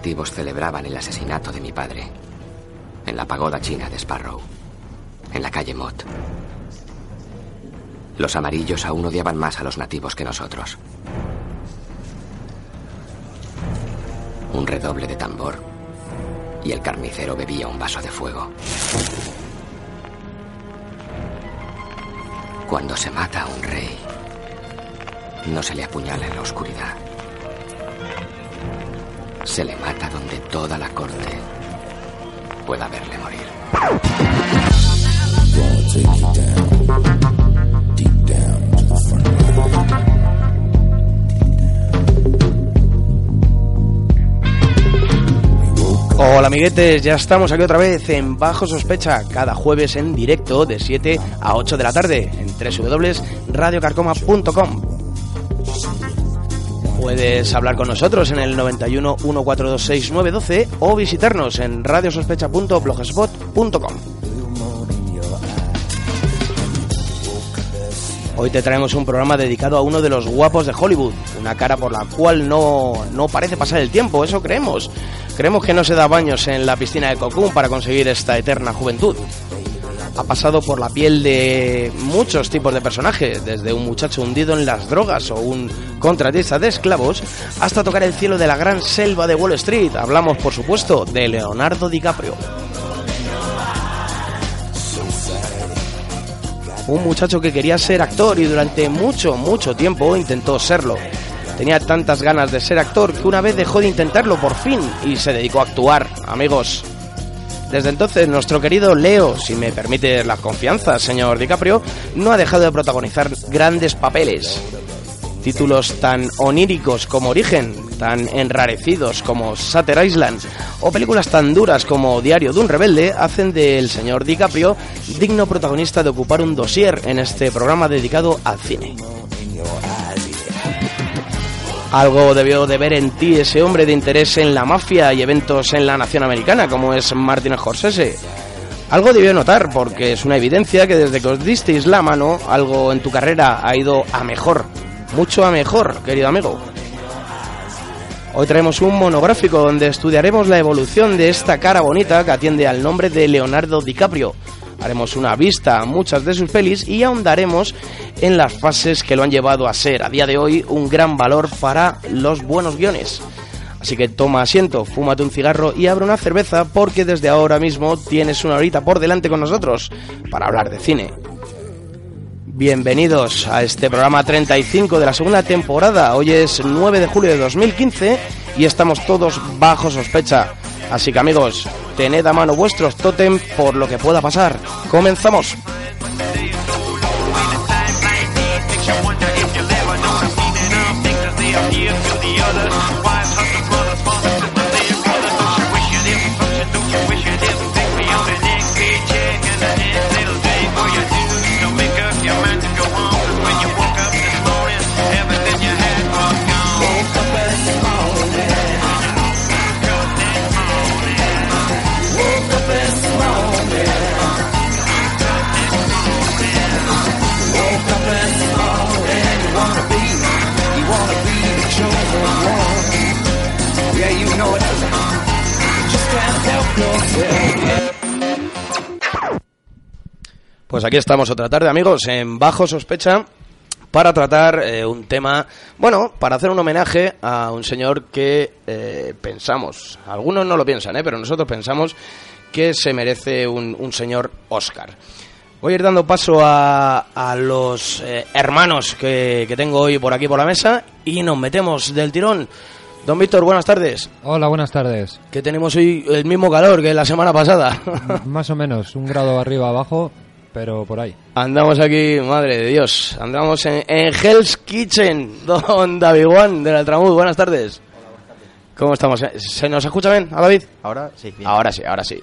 Nativos celebraban el asesinato de mi padre en la pagoda china de Sparrow, en la calle Mott. Los amarillos aún odiaban más a los nativos que nosotros. Un redoble de tambor y el carnicero bebía un vaso de fuego. Cuando se mata a un rey, no se le apuñala en la oscuridad. Se le mata donde toda la corte pueda verle morir. Hola amiguetes, ya estamos aquí otra vez en Bajo Sospecha, cada jueves en directo de 7 a 8 de la tarde en www.radiocarcoma.com. Puedes hablar con nosotros en el 91 142 6912 o visitarnos en radiosospecha.blogspot.com. Hoy te traemos un programa dedicado a uno de los guapos de Hollywood, una cara por la cual no, no parece pasar el tiempo, eso creemos. Creemos que no se da baños en la piscina de Cocoon para conseguir esta eterna juventud. Ha pasado por la piel de muchos tipos de personajes, desde un muchacho hundido en las drogas o un contratista de esclavos, hasta tocar el cielo de la gran selva de Wall Street. Hablamos, por supuesto, de Leonardo DiCaprio. Un muchacho que quería ser actor y durante mucho, mucho tiempo intentó serlo. Tenía tantas ganas de ser actor que una vez dejó de intentarlo por fin y se dedicó a actuar, amigos. Desde entonces, nuestro querido Leo, si me permite la confianza, señor DiCaprio, no ha dejado de protagonizar grandes papeles. Títulos tan oníricos como Origen, tan enrarecidos como Sutter Island, o películas tan duras como Diario de un Rebelde, hacen del señor DiCaprio digno protagonista de ocupar un dossier en este programa dedicado al cine. Algo debió de ver en ti ese hombre de interés en la mafia y eventos en la nación americana, como es Martin Scorsese. Algo debió notar, porque es una evidencia que desde que os disteis la mano, algo en tu carrera ha ido a mejor. Mucho a mejor, querido amigo. Hoy traemos un monográfico donde estudiaremos la evolución de esta cara bonita que atiende al nombre de Leonardo DiCaprio. Haremos una vista a muchas de sus pelis y ahondaremos en las fases que lo han llevado a ser a día de hoy un gran valor para los buenos guiones. Así que toma asiento, fúmate un cigarro y abre una cerveza porque desde ahora mismo tienes una horita por delante con nosotros para hablar de cine. Bienvenidos a este programa 35 de la segunda temporada. Hoy es 9 de julio de 2015 y estamos todos bajo sospecha. Así que amigos, tened a mano vuestros tótem por lo que pueda pasar. Comenzamos. Pues aquí estamos otra tarde, amigos, en Bajo Sospecha, para tratar eh, un tema, bueno, para hacer un homenaje a un señor que eh, pensamos, algunos no lo piensan, eh, pero nosotros pensamos que se merece un, un señor Oscar. Voy a ir dando paso a, a los eh, hermanos que, que tengo hoy por aquí por la mesa y nos metemos del tirón. Don Víctor, buenas tardes. Hola, buenas tardes. Que tenemos hoy el mismo calor que la semana pasada. Más o menos, un grado arriba abajo, pero por ahí. Andamos aquí, madre de Dios, andamos en, en Hell's Kitchen, don David Juan del Altramud. Buenas tardes. ¿Cómo estamos? ¿Se nos escucha bien a David? Ahora sí. bien. Ahora sí, ahora sí.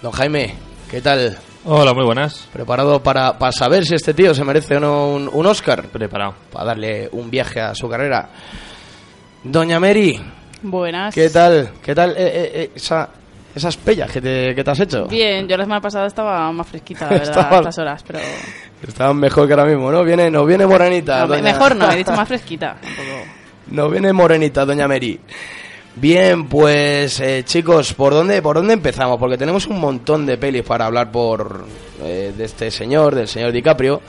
Don Jaime, ¿qué tal? Hola, muy buenas. ¿Preparado para, para saber si este tío se merece o no un, un Oscar? Preparado. Para darle un viaje a su carrera. Doña Mary, Buenas. ¿qué tal? ¿Qué tal eh, eh, eh, esa, esas pellas que te, que te has hecho? Bien, yo la semana pasada estaba más fresquita, la verdad, Estaba- a estas horas, pero... Estaban mejor que ahora mismo, ¿no? Viene, nos viene morenita. No, me- doña- mejor no, he dicho más fresquita. un poco. Nos viene morenita, doña Mary. Bien, pues eh, chicos, ¿por dónde, ¿por dónde empezamos? Porque tenemos un montón de pelis para hablar por eh, de este señor, del señor DiCaprio.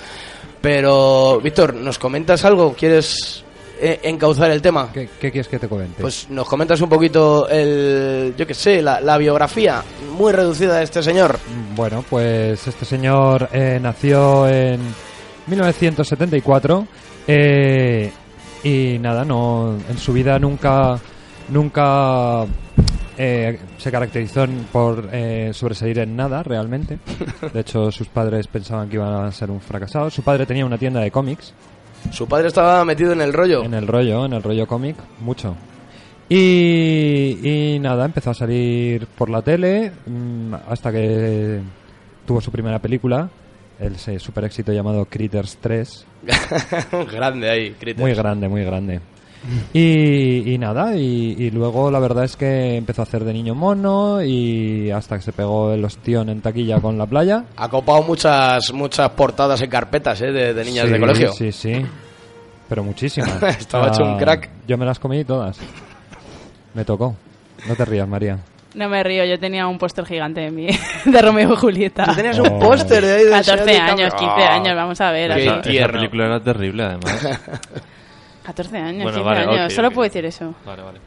Pero, Víctor, ¿nos comentas algo? ¿Quieres eh, encauzar el tema? ¿Qué, qué quieres que te comente? Pues nos comentas un poquito el, yo qué sé, la, la biografía muy reducida de este señor. Bueno, pues este señor eh, nació en 1974 eh, y nada, no en su vida nunca nunca eh, se caracterizó por eh, sobresalir en nada realmente. De hecho, sus padres pensaban que iban a ser un fracasado. Su padre tenía una tienda de cómics Su padre estaba metido en el rollo. en el rollo, en el rollo cómic, mucho. Y, y nada, empezó a salir por la tele mm, hasta que tuvo su primera película, el super éxito llamado Critters 3, Grande ahí, Critters. muy grande, muy grande. Y, y nada, y, y luego la verdad es que empezó a hacer de niño mono y hasta que se pegó el ostión en taquilla con la playa. Ha copado muchas, muchas portadas en carpetas, ¿eh? De, de niñas Sí, de colegio. Sí, sí, pero muchísimas. Estaba hecho un crack. Yo me las comí todas. Me tocó. No te rías, María. No me río, yo tenía un póster gigante de mí, de Romeo y Julieta. Tú tenías Oh. un póster de ahí señor 14 DiCaprio. años, 15 Ah. años, vamos a ver. Qué. Esa, esa película era terrible, además. 14 años, Bueno, 15 vale, años, ok, solo ok. puedo decir eso. vale, vale.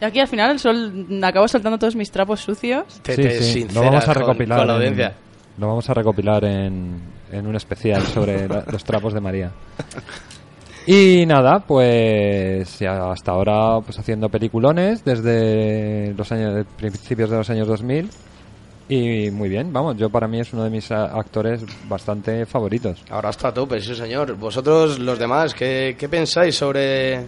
Y aquí al final sol, acabo soltando todos mis trapos sucios. Te- Sí, te sí, Lo vamos a con- recopilar. con la en- lo vamos a recopilar en, en un especial sobre la- los trapos de María. Y nada, pues ya hasta ahora pues haciendo peliculones desde los años principios de los años 2000 y muy bien, vamos, yo para mí es uno de mis actores bastante favoritos. Ahora está a tope, sí señor. Vosotros, los demás, ¿qué, qué pensáis sobre...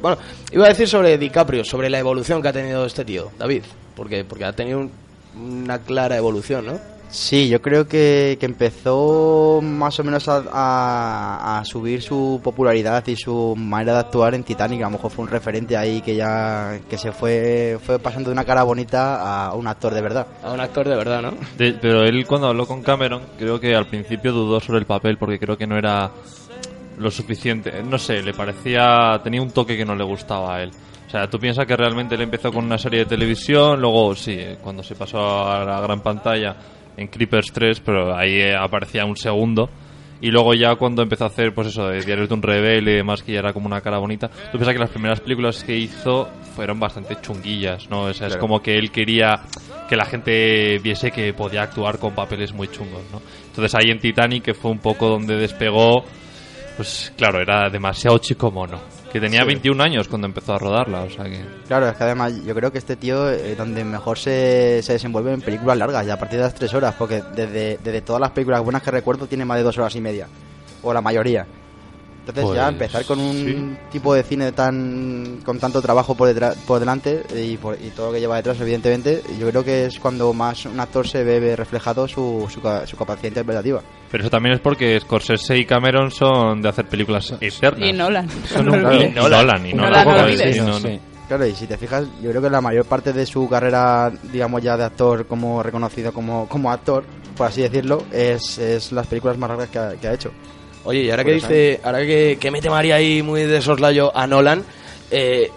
Bueno, iba a decir sobre DiCaprio, sobre la evolución que ha tenido este tío, David. Porque, porque ha tenido un- una clara evolución, ¿no? Sí, yo creo que, que empezó más o menos a, a- a subir su popularidad y su manera de actuar en Titanic. A lo mejor fue un referente ahí que ya que se fue, fue pasando de una cara bonita a un actor de verdad. A un actor de verdad, ¿no? De- pero él cuando habló con Cameron, creo que al principio dudó sobre el papel porque creo que no era lo suficiente. No sé, le parecía... tenía un toque que no le gustaba a él. O sea, tú piensas que realmente él empezó con una serie de televisión, luego sí, eh, cuando se pasó a la gran pantalla en Creepers 3, pero ahí eh, aparecía un segundo. Y luego ya cuando empezó a hacer, pues eso, de Diarios de un Rebelde y demás, que ya era como una cara bonita, tú piensas que las primeras películas que hizo fueron bastante chunguillas, ¿no? O sea, es como que él quería que la gente viese que podía actuar con papeles muy chungos, ¿no? Entonces ahí en Titanic, que fue un poco donde despegó, pues claro, era demasiado chico mono. Que tenía 21 años cuando empezó a rodarla, o sea que... Claro, es que además yo creo que este tío eh, donde mejor se, se desenvuelve en películas largas, ya a partir de las tres horas, porque desde, desde todas las películas buenas que recuerdo tiene más de dos horas y media, o la mayoría. Entonces ya Pues, empezar con un sí. tipo de cine tan con tanto trabajo por, detrás, por delante y, por- y todo lo que lleva detrás, evidentemente, yo creo que es cuando más un actor se ve reflejado su, su, ca- su capacidad interpretativa. Pero eso también es porque Scorsese y Cameron son de hacer películas eternas. Y Nolan. Son un- Claro. y Nolan, y Nolan, Nolan, no sí. Sí. Claro, y si te fijas, yo creo que la mayor parte de su carrera, digamos ya de actor, como reconocido como, como actor, por así decirlo, es, es las películas más largas que ha, que ha hecho. Oye, y ahora que Pues, dice, ahora que, que mete María ahí muy de soslayo a Nolan, eh,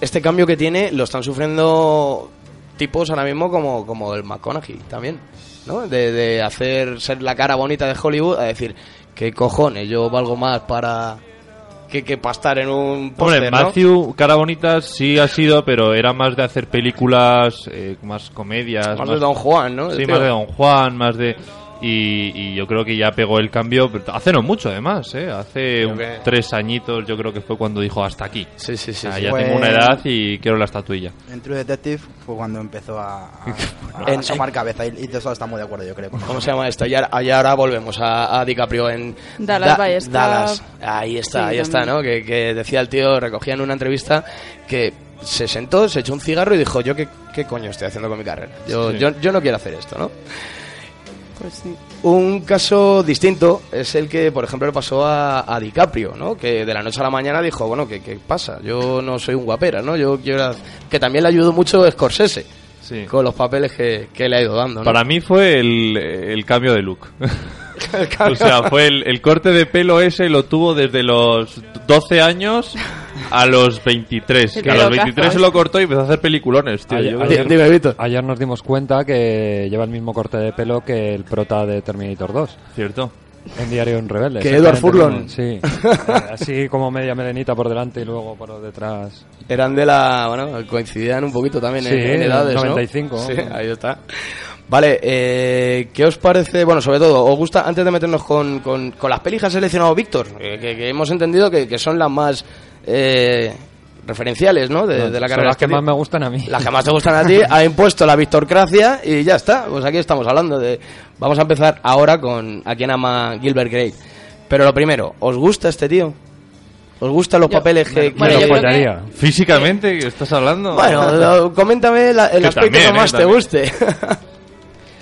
este cambio que tiene lo están sufriendo tipos ahora mismo como, como el McConaughey también, ¿no? De, de hacer ser la cara bonita de Hollywood a decir, ¿qué cojones? Yo valgo más para que, que para estar en un Hombre. Matthew, cara bonita sí ha sido, pero era más de hacer películas, eh, más comedias. Más de Don Juan, ¿no? Sí, más de Don Juan, más de... Y, y yo creo que ya pegó el cambio, pero hace no mucho además, ¿eh? hace Creo un- que- tres añitos yo creo que fue cuando dijo hasta aquí. Sí, sí, sí. O sea, sí. ya Fue- tengo una edad y quiero la estatuilla. En True Detective fue cuando empezó a, a, a En- asomar cabeza y, y de eso estamos de acuerdo, yo creo. ¿Cómo se llama esto? Y ahora, y ahora volvemos a, a DiCaprio en Dallas Club. Dallas. Ahí está, Sí, ahí está, también. ¿no? Que, que decía el tío, recogía en una entrevista que se sentó, se echó un cigarro y dijo, yo qué, qué coño estoy haciendo con mi carrera. Yo, Sí. yo, yo no quiero hacer esto, ¿no? Pues sí. Un caso distinto es el que, por ejemplo, le pasó a, a DiCaprio, ¿no? Que de la noche a la mañana dijo, bueno, ¿qué, qué pasa? Yo no soy un guapera, ¿no? Yo quiero... Que también le ayudó mucho Scorsese Sí. con los papeles que, que le ha ido dando, ¿no? Para mí fue el, el cambio de look. El cambio- o sea, fue el, el corte de pelo ese lo tuvo desde los 12 años a los 23. El Que a los pelocazo 23 se lo cortó y empezó a hacer peliculones, tío. Ayer- Víctor. Ayer nos dimos cuenta que lleva el mismo corte de pelo que el prota de Terminator 2 Cierto. en Diario en Rebelde. Que Edward Furlong. Sí, Eh, así como media melenita por delante y luego por detrás. Eran de la. Bueno, coincidían un poquito también en- Sí, en, edades. ¿no? 95. Sí, ahí está. Vale, eh, ¿qué os parece? Bueno, sobre todo, ¿os gusta, antes de meternos con, con, con las pelis que ha seleccionado Víctor, eh, que, que hemos entendido que, que son las más eh, referenciales, ¿no? De, de la Son carrera. las que más me gustan a mí. Las que más te gustan a ti, ha impuesto la Victorcracia y ya está. Pues aquí estamos hablando de. Vamos a empezar ahora con a quien ama Gilbert Grape. Pero lo primero, ¿os gusta este tío? ¿Os gustan los Yo- papeles que, Bueno, que- yo. Físicamente, ¿qué estás hablando? Bueno, lo- coméntame la- el Que aspecto también, que más eh, te guste.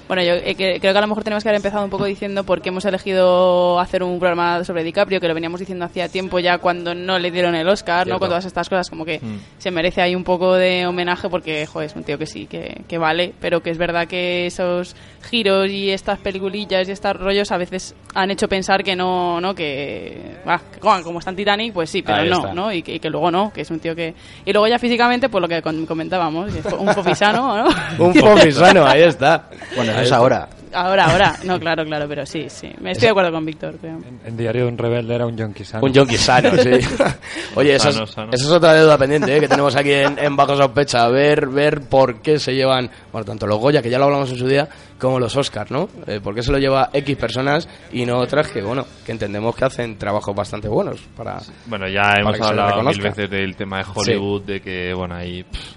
Bueno, yo eh, que- creo que a lo mejor tenemos que haber empezado un poco diciendo por qué hemos elegido hacer un programa sobre DiCaprio, que lo veníamos diciendo hacía tiempo ya cuando no le dieron el Oscar, ¿no? Con todas estas cosas, como que Mm. se merece ahí un poco de homenaje porque, joder, es un tío que sí, que, que vale, pero que es verdad que esos giros y estas peliculillas y estos rollos a veces han hecho pensar que no, ¿no? Que, ah, que como como está en Titanic, pues sí, pero Ahí no, está. ¿no? Y que, y que luego no, que es un tío que... Y luego ya físicamente, pues lo que comentábamos, un fofisano, ¿no? Un fofisano, ahí está. Bueno, Ahí es ahora. Ahora, ahora. No, claro, claro, pero sí, sí. Me estoy de acuerdo con Víctor. En, en Diario de un Rebelde era un junkie sano. Un yonki sano, sí. Oye, esa es, Sano, esa es otra deuda pendiente ¿eh? que tenemos aquí en, en Bajo Sospecha. Ver, ver por qué se llevan, bueno, tanto los Goya, que ya lo hablamos en su día, como los Oscars, ¿no? Eh, por qué se lo lleva X personas y no otras que, bueno, que entendemos que hacen trabajos bastante buenos para... Bueno, ya hemos que se le hablado mil veces del tema de Hollywood, de que, bueno, hay, pff,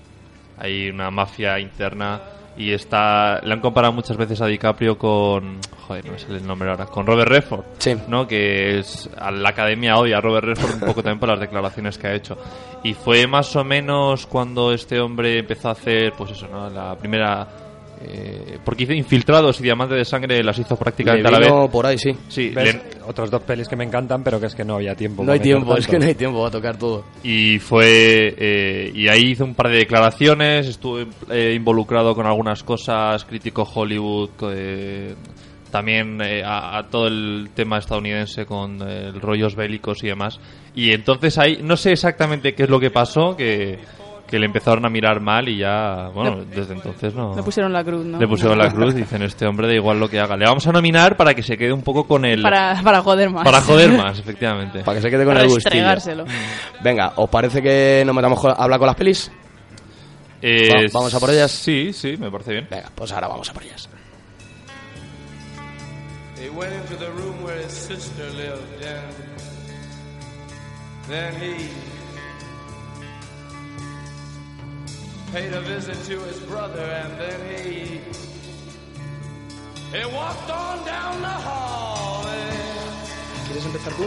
hay una mafia interna y está... Le han comparado muchas veces a DiCaprio con... Joder, no sé el nombre ahora. Con Robert Redford. Sí. ¿no? Que es... A la academia odia a Robert Redford un poco también por las declaraciones que ha hecho. Y fue más o menos cuando este hombre empezó a hacer, pues eso, ¿no? La primera... eh, porque hizo Infiltrados y Diamante de Sangre las hizo prácticamente Le a la vez. por ahí, sí. Sí, Otros dos pelis que me encantan, pero que es que no había tiempo. No hay tiempo, es que no hay tiempo a tocar todo. y fue eh, y ahí hizo un par de declaraciones estuvo eh, involucrado con algunas cosas crítico Hollywood eh, también eh, a, a todo el tema estadounidense con eh, rollos bélicos y demás y entonces ahí no sé exactamente qué es lo que pasó que, que le empezaron a mirar mal y ya bueno desde entonces no Le pusieron la cruz, ¿no? le pusieron la cruz dicen este hombre da igual lo que haga le vamos a nominar para que se quede un poco con el Para, para joder más. para joder más efectivamente Para que se quede con Para el gustillo. Venga, ¿os parece que nos metamos a hablar con las pelis? Eh, Va- ¿vamos a por ellas? sí sí me parece bien Venga, pues ahora vamos a por ellas. He went into the room where his sister lived, and then he paid a visit to his brother, and then he he walked on down the hall. and- ¿Quieres empezar tú?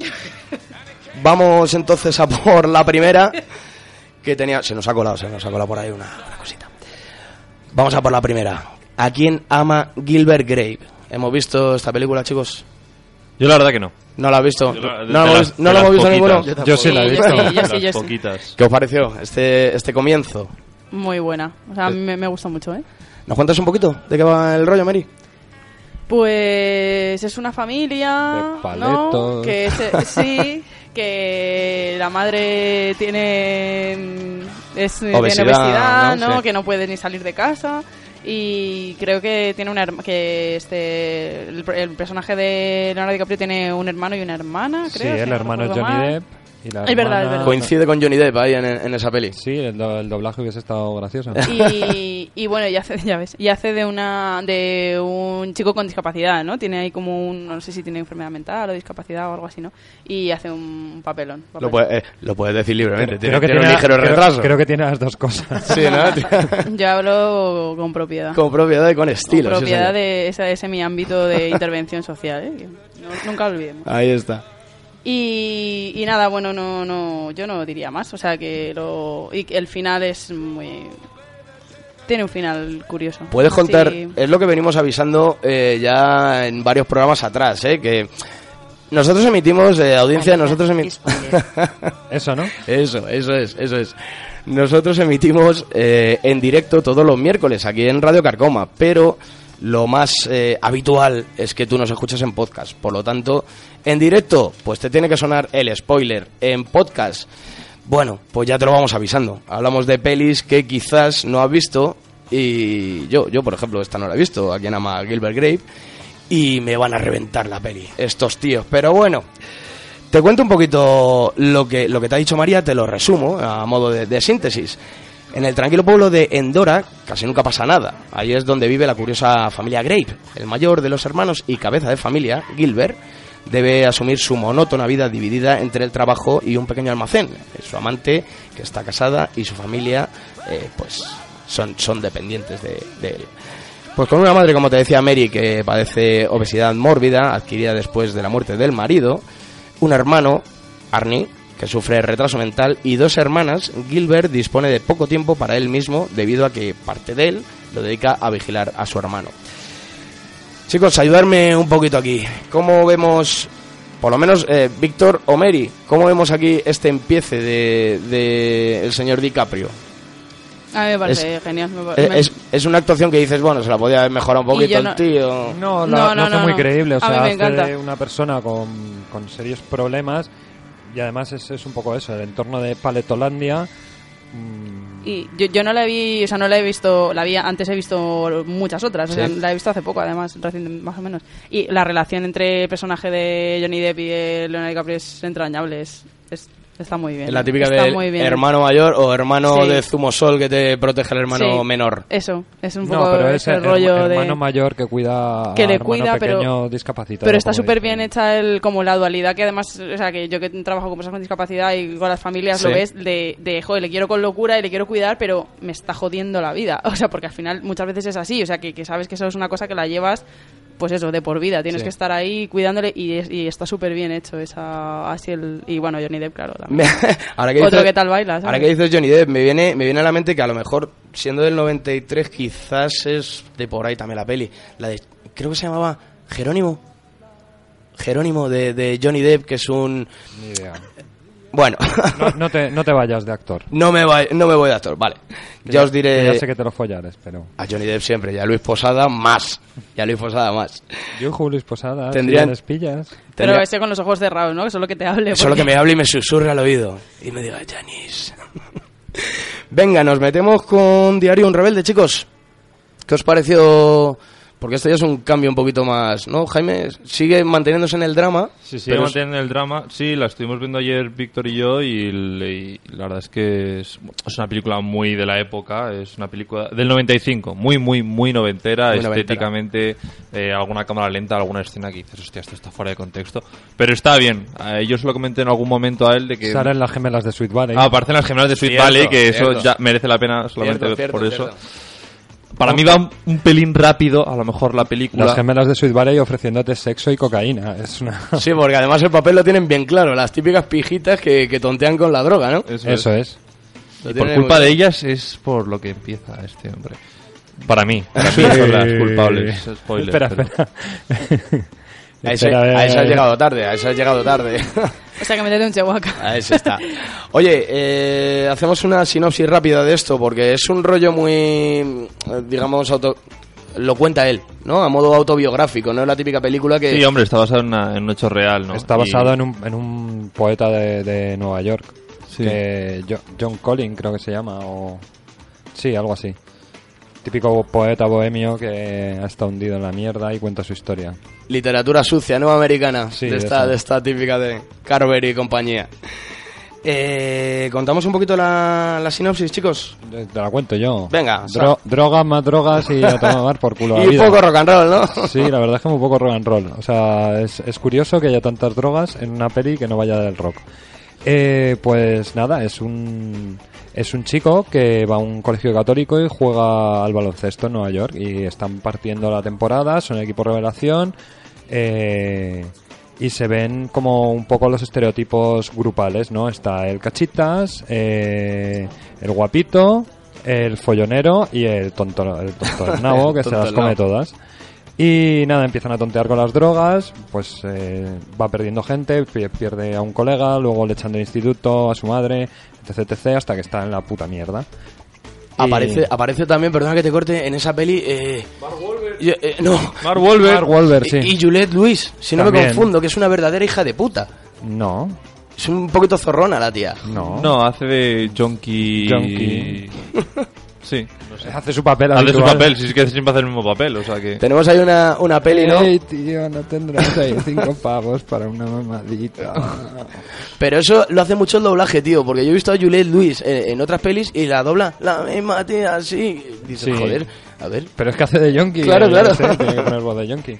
Vamos entonces a por la primera que tenía. Se nos ha colado, se nos ha colado por ahí una, una cosita. Vamos a por la primera. ¿A quién ama Gilbert Grape? ¿Hemos visto esta película, chicos? Yo la verdad que no. ¿No la has visto? Yo la- de ¿No, la hemos, las- visto poquitas. ninguno? Yo sí la he Sí, visto. yo sí, yo sí, Las yo sí. poquitas. ¿Qué os pareció este, este comienzo? Muy buena. O sea, a mí me, me gustó mucho, ¿eh? ¿Nos cuentas un poquito de qué va el rollo, Mary? Pues es una familia, De ¿no? Que se- sí, que la madre tiene mm, es, tiene Obesidad, obesidad, ¿no? ¿no? Sí. Que no puede ni salir de casa y creo que tiene una que este el, el personaje de Leonardo DiCaprio tiene un hermano y una hermana, Sí, creo. si el no hermano es Johnny mal. Depp. Y la Es verdad, es verdad. Coincide con Johnny Depp ahí en, en esa peli. Sí, el, do- el doblaje hubiese estado gracioso. Y, y bueno, y hace, ya ves, y hace de una de un chico con discapacidad, ¿no? Tiene ahí como un, no sé si tiene enfermedad mental o discapacidad o algo así, ¿no? Y hace un papelón. Lo, puede- eh, lo puedes decir libremente. tiene, creo que tiene un ligero creo- retraso. Creo que tiene las dos cosas. Sí, ¿no? Yo hablo con propiedad. con propiedad y con Con estilo. sí, propiedad de ese, de ese mi ámbito de intervención social, ¿eh? No- nunca olvidemos. Ahí está. Y, y nada, bueno, no, no, yo no diría más. O sea que lo, y que el final es muy. Tiene un final curioso. Puedes contar, es lo que venimos avisando eh, ya en varios programas atrás, ¿eh? que nosotros emitimos, eh, audiencia, nosotros emitimos... Eso, ¿no? Eso, eso es, eso es. Nosotros emitimos eh, en directo todos los miércoles aquí en Radio Carcoma, pero lo más eh, habitual es que tú nos escuches en podcast. Por lo tanto, en directo, pues te tiene que sonar el spoiler. En podcast, bueno, pues ya te lo vamos avisando. Hablamos de pelis que quizás no has visto y yo, yo por ejemplo, esta no la he visto, a quien ama Gilbert Grape, y me van a reventar la peli, estos tíos. Pero bueno, te cuento un poquito lo que, lo que te ha dicho María, te lo resumo a modo de, de síntesis. En el tranquilo pueblo de Endora casi nunca pasa nada. Ahí es donde vive la curiosa familia Grape. El mayor de los hermanos y cabeza de familia, Gilbert, debe asumir su monótona vida dividida entre el trabajo y un pequeño almacén. Su amante, que está casada, y su familia, eh, pues son, son dependientes de, de él. Pues con una madre, como te decía Mary, que padece obesidad mórbida, adquirida después de la muerte del marido, un hermano, Arnie, que sufre retraso mental, y dos hermanas, Gilbert dispone de poco tiempo para él mismo debido a que parte de él lo dedica a vigilar a su hermano. Chicos, ayudarme un poquito aquí. ¿Cómo vemos, por lo menos eh, Víctor o Mary, cómo vemos aquí este empiece de, de el señor DiCaprio? A mí me parece genial. me pa- Eh, me- Es, es una actuación que dices, bueno, se la podía haber mejorado un poquito yo el no- tío. No, No, lo no, hace no, muy no. creíble. O A mí sea, me hace una persona con, con serios problemas y además es, es un poco eso, el entorno de Paletolandia. mm, Y yo, yo no la vi, o sea, no la he visto, la vi antes he visto muchas otras, o sea, Sí. la he visto hace poco, además, recién, más o menos. Y la relación entre el personaje de Johnny Depp y de Leonardo DiCaprio es entrañable, es, es- está muy bien. Es la típica está de muy bien. hermano mayor o hermano Sí. de zumo sol que te protege el hermano Sí. menor. Eso, es un no, poco pero es ese el rollo herma- de... hermano mayor que cuida que a le hermano cuida, pero- pequeño discapacitado. Pero está súper bien hecha el, como la dualidad que además, o sea, que yo que trabajo con personas con discapacidad y con las familias Sí. lo ves de, de, joder, le quiero con locura y le quiero cuidar, pero me está jodiendo la vida. O sea, porque al final muchas veces es así, o sea, que, que sabes que eso es una cosa que la llevas, pues eso, de por vida. Tienes Sí. que estar ahí cuidándole y, es- y está súper bien hecho esa, así el... Y bueno, Johnny Depp, claro, también. ahora que Otro dices- que tal baila, ¿sabes? Ahora que dices Johnny Depp, me viene, me viene a la mente que a lo mejor, siendo del 93, quizás es de por ahí también la peli. La de, creo que se llamaba Jerónimo. Jerónimo de, de Johnny Depp, que es un... Bueno, No, no te, no te vayas de actor. no, me voy, no me voy de actor, vale. Que Ya os diré... que Ya sé que te lo follares, pero. A Johnny Depp siempre, y a Luis Posada más. Y a Luis Posada más. Yo, Luis Posada, Tendrían- Tendrían... pillas. Pero Tendría- ese con los ojos cerrados, ¿no? Que solo que te hable. Solo que me hable y me susurre al oído. Y me diga, Janis. Venga, nos metemos con Diario Un Rebelde, chicos. ¿Qué os pareció? Porque esto ya es un cambio un poquito más, ¿no? Jaime sigue manteniéndose en el drama. Sí, sí, pero es- mantienen el drama. Sí, la estuvimos viendo ayer Víctor y yo y, la verdad es que es, es una película muy de la época. Es una película del 95, muy, muy, muy noventera. Muy noventera. estéticamente, eh, alguna cámara lenta, alguna escena que dices, hostia, esto está fuera de contexto. Pero está bien. Eh, yo se lo comenté en algún momento a él de que... Salen las gemelas de Sweet Valley. Ah, aparecen las gemelas de Sweet Cierto, Valley, que cierto. eso ya merece la pena solamente Cierto, cierto, por eso. Para mí va un, un pelín rápido, a lo mejor la película. Las gemelas de Sweet Valley ofreciéndote sexo y cocaína. Es una... Sí, porque además el papel lo tienen bien claro. Las típicas pijitas que, que tontean con la droga, ¿no? Eso, Eso es. es. Y por culpa de ellas es por lo que empieza este hombre. Para mí, para mí son las culpables. Spoiler, espera, pero- espera. Espera, a ver. a has llegado tarde, a ese has llegado tarde. O sea, que métete un chihuahua. A ese está. Oye, eh, hacemos una sinopsis rápida de esto, porque es un rollo muy, digamos, auto... Lo cuenta él, ¿no? A modo autobiográfico, no es la típica película que... Sí, hombre, está basado en, una- en un hecho real, ¿no? Está Y- basado en un, en un poeta de, de Nueva York. Sí. Que Jo- John Collins creo que se llama. O... Sí, algo así. Típico poeta bohemio que ha estado hundido en la mierda y cuenta su historia. Literatura sucia, ¿no? Americana. Sí, de, esta, de esta típica de Carver y compañía. Eh, ¿Contamos un poquito la, la sinopsis, chicos? Te te la cuento yo. Venga, Dro- drogas más drogas y a tomar por culo la Y vida. poco rock and roll, ¿no? Sí, la verdad es que muy poco rock and roll. O sea, es, es curioso que haya tantas drogas en una peli que no vaya del rock. Eh, pues nada, es un es un chico que va a un colegio católico y juega al baloncesto en Nueva York y están partiendo la temporada, son equipo revelación eh, y se ven como un poco los estereotipos grupales, ¿no? Está el cachitas, eh, el guapito, el follonero y el tonto, el tonto nabo que se las come todas. Y nada, empiezan a tontear con las drogas, pues eh, va perdiendo gente, pi- pierde a un colega, luego le echan del instituto, a su madre, etc, etc, hasta que está en la puta mierda. Aparece, aparece también, perdona que te corte, en esa peli... Eh, yo- eh, no. Mark Wahlberg. Mark Wahlberg, sí. Y, y Juliette Lewis, si no me confundo, que es una verdadera hija de puta. No, Es un poquito zorrona la tía. no. No, hace de Jonky. Junkie. Sí, no sé. Hace su papel Hace su papel, si es que siempre hace el mismo papel, o sea que. Tenemos ahí una, una peli, ¿no? Ey, tío, no tendrás ahí cinco pavos para una mamadita. Pero eso lo hace mucho el doblaje, tío, porque yo he visto a Juliette Lewis en, en otras pelis y la dobla la misma tía así. Dices, Sí. joder, a ver. Pero es que hace de yonki. Claro, yo claro. tiene que poner voz de yonki.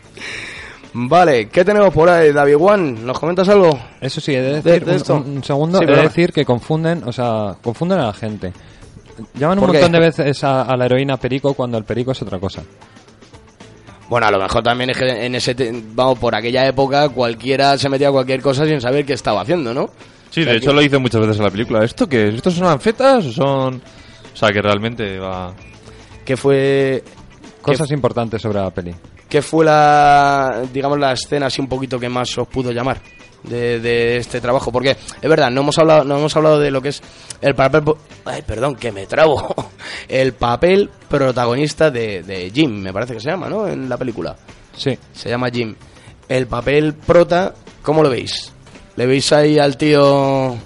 Vale, ¿qué tenemos por ahí, David One? ¿Nos comentas algo? Eso sí, he de De- decir, de un- esto. un, un segundo, Sí, he de decir que confunden, o sea, confunden a la gente. Llaman un montón de veces a, a la heroína perico cuando el perico es otra cosa. Bueno, a lo mejor también es que en ese, te- vamos, por aquella época cualquiera se metía a cualquier cosa sin saber qué estaba haciendo, ¿no? Sí, O sea, de hecho que- lo hice muchas veces en la película. ¿Esto qué es? ¿Estos son anfetas o son.? O sea, que realmente va. ¿Qué fue, Cosas importantes sobre la peli. qué fue la, digamos, la escena así un poquito que más os pudo llamar de, de este trabajo? Porque es verdad, no hemos hablado, no hemos hablado de lo que es el papel, ay, perdón, que me trabo, el papel protagonista de, de Jim, me parece que se llama, ¿no? En la película. Sí. Se llama Jim. El papel prota, ¿cómo lo veis? ¿Le veis ahí al tío?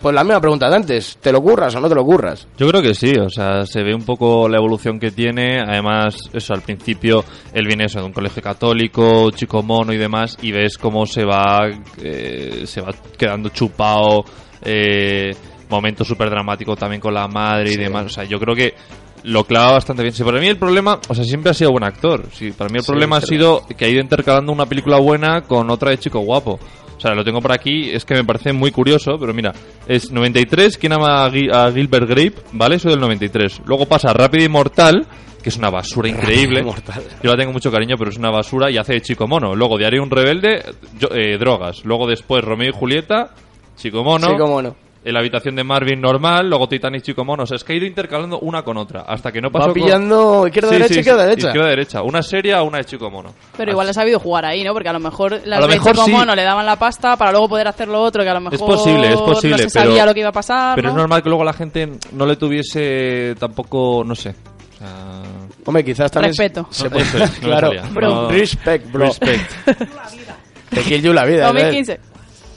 Pues la misma pregunta de antes, ¿te lo curras o no te lo curras? Yo creo que sí, o sea, se ve un poco la evolución que tiene. Además, eso, al principio él viene eso de un colegio católico, chico mono y demás, y ves cómo se va, eh, se va quedando chupado. Eh, momento súper dramático también con la madre y demás. O sea, yo creo que lo clava bastante bien. Si para mí el problema, o sea, siempre ha sido buen actor. Si para mí el Sí, problema ha sido que ha ido intercalando una película buena con otra de chico guapo. O sea, lo tengo por aquí, es que me parece muy curioso, pero mira, es 93, ¿quién ama a, Gui- a Gilbert Grape? ¿Vale? Soy del 93. Luego pasa Rápido y Mortal, que es una basura increíble. Mortal. Yo la tengo mucho cariño, pero es una basura y hace de chico mono. Luego Diario un rebelde, yo- eh, drogas. Luego después Romeo y Julieta, chico mono. Sí, cómo no. En la habitación de Marvin normal, luego Titanic chico mono. O sea, es que ha ido intercalando una con otra. Hasta que no pasó Va con- pillando izquierda, Sí, derecha, sí, izquierda, sí, derecha. Izquierda, derecha. Una seria, una de chico mono. Pero igual ha sabido jugar ahí, ¿no? Porque a lo mejor las lo de mejor Chico sí. Mono le daban la pasta para luego poder hacer lo otro, que a lo mejor posible, es posible, no se pero- sabía lo que iba a pasar, Pero ¿no? es normal que luego la gente no le tuviese tampoco, no sé. O sea, Hombre, quizás también... Respeto. Se puede- es, no claro. Bro. No. Respect, bro. Respect. Te kill you la vida. ¿eh?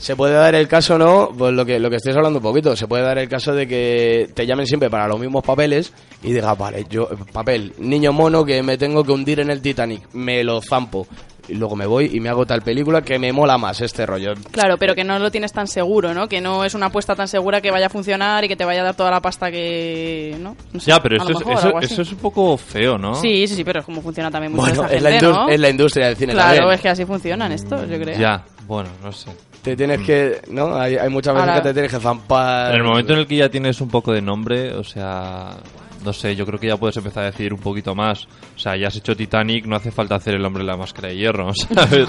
2015. Se puede dar el caso, ¿no? Pues lo que, lo que estés hablando un poquito. Se puede dar el caso de que te llamen siempre para los mismos papeles y digas, vale, yo, papel, niño mono que me tengo que hundir en el Titanic, me lo zampo. Y luego me voy y me hago tal película que me mola más este rollo. Claro, pero que no lo tienes tan seguro, ¿no? Que no es una apuesta tan segura que vaya a funcionar y que te vaya a dar toda la pasta que... ¿no? No sé, Ya, pero eso es, eso, eso es un poco feo, ¿no? Sí, sí, sí, pero es como funciona también mucho Bueno, esta es la, gente, indus- ¿no? es la industria del cine Claro, también. es que así funcionan estos, yo creo. Ya, bueno, no sé. Te tienes que, ¿no? Hay, hay muchas veces Ahora- que te tienes que zampar. En el momento en el que ya tienes un poco de nombre, o sea, no sé, yo creo que ya puedes empezar a decidir un poquito más. O sea, ya has hecho Titanic, no hace falta hacer el hombre de la máscara de hierro, ¿sabes?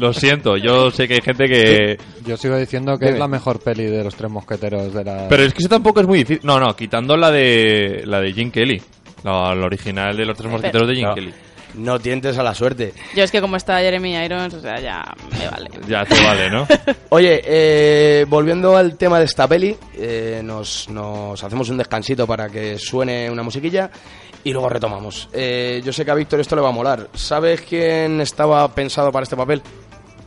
Lo siento, yo sé que hay gente que... Yo sigo diciendo que Dime. es la mejor peli de los tres mosqueteros de la... Pero es que eso tampoco es muy difícil. No, no, quitando la de la de Jim Kelly. La, la original de los tres mosqueteros de Jim No. Kelly. No tientes a la suerte. Yo es que como está Jeremy Irons, o sea, ya me vale. Ya te vale, ¿no? Oye, eh, volviendo al tema de esta peli, eh, nos, nos hacemos un descansito para que suene una musiquilla y luego retomamos. Eh, yo sé que a Víctor esto le va a molar. ¿Sabes quién estaba pensado para este papel?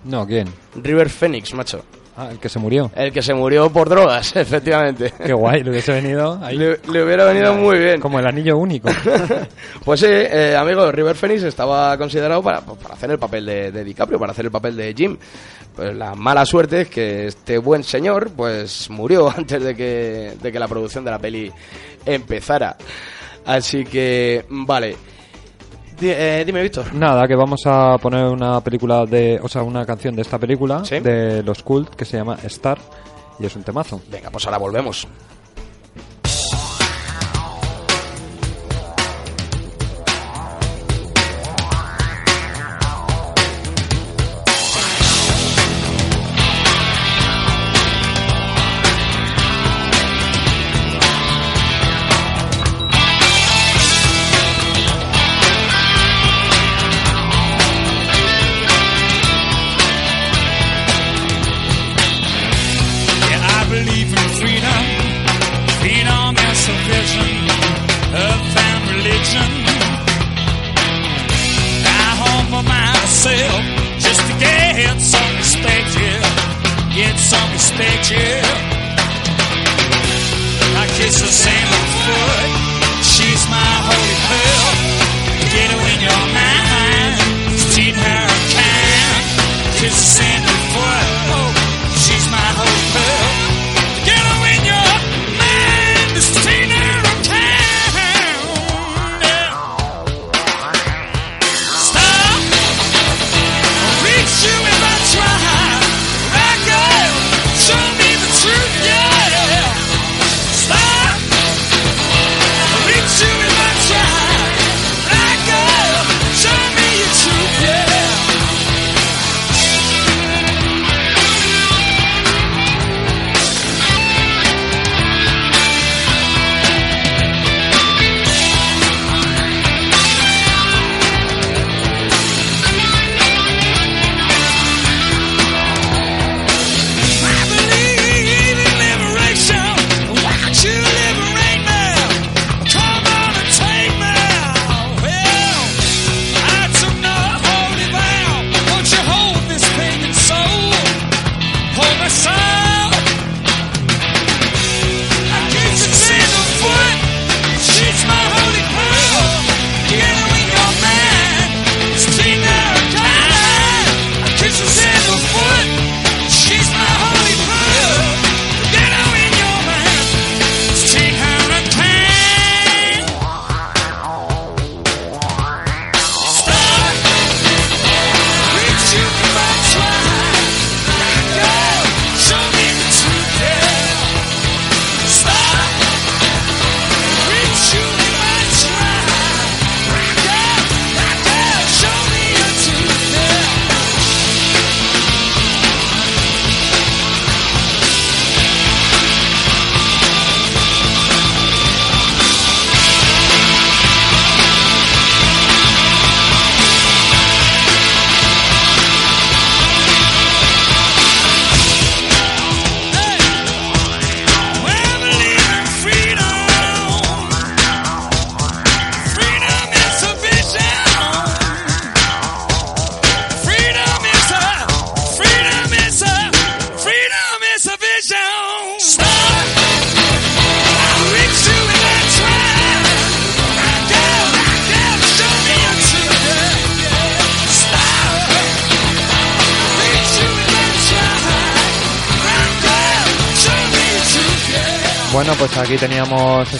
No, ¿quién? River Phoenix, macho. Ah, el que se murió. El que se murió por drogas, efectivamente. Qué guay, le hubiese venido ahí. Le, le hubiera venido muy bien. Como el anillo único. Pues sí, eh, amigo, River Phoenix estaba considerado para, pues, para hacer el papel de, de DiCaprio, para hacer el papel de Jim. Pues la mala suerte es que este buen señor pues murió antes de que, de que la producción de la peli empezara. Así que, vale. Eh, dime, Víctor. Nada, que vamos a poner una película de. O sea, una canción de esta película, Sí. de los Cult, que se llama Star. Y es un temazo. Venga, pues ahora volvemos.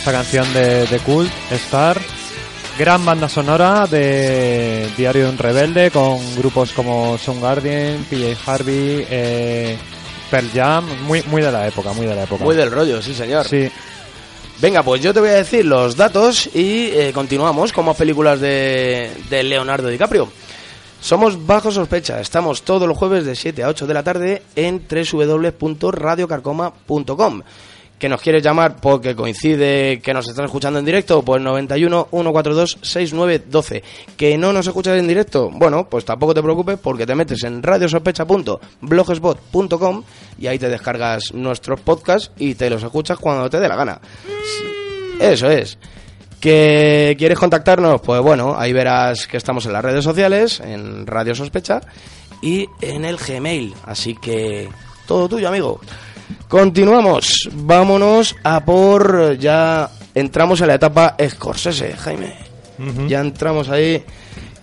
Esta canción de, de Cult, Star. Gran banda sonora de Diario de un Rebelde con grupos como Soundgarden, PJ Harvey, eh, Pearl Jam. Muy, muy de la época, muy de la época. Muy del rollo, sí, señor. Sí, Venga, pues yo te voy a decir los datos y eh, continuamos con más películas de, de Leonardo DiCaprio. Somos Bajo Sospecha, estamos todos los jueves de 7 a 8 de la tarde en www.radiocarcoma.com. ¿Que nos quieres llamar porque coincide que nos están escuchando en directo? Pues 91 142 6912. ¿Que no nos escuchas en directo? Bueno, pues tampoco te preocupes porque te metes en radiosospecha.blogspot.com y ahí te descargas nuestros podcasts y te los escuchas cuando te dé la gana. Eso es. ¿Que quieres contactarnos? Pues bueno, ahí verás que estamos en las redes sociales, en Radio Sospecha y en el Gmail. Así que todo tuyo, amigo. Continuamos, vámonos a por... Ya entramos en la etapa Scorsese, Jaime. Ya entramos ahí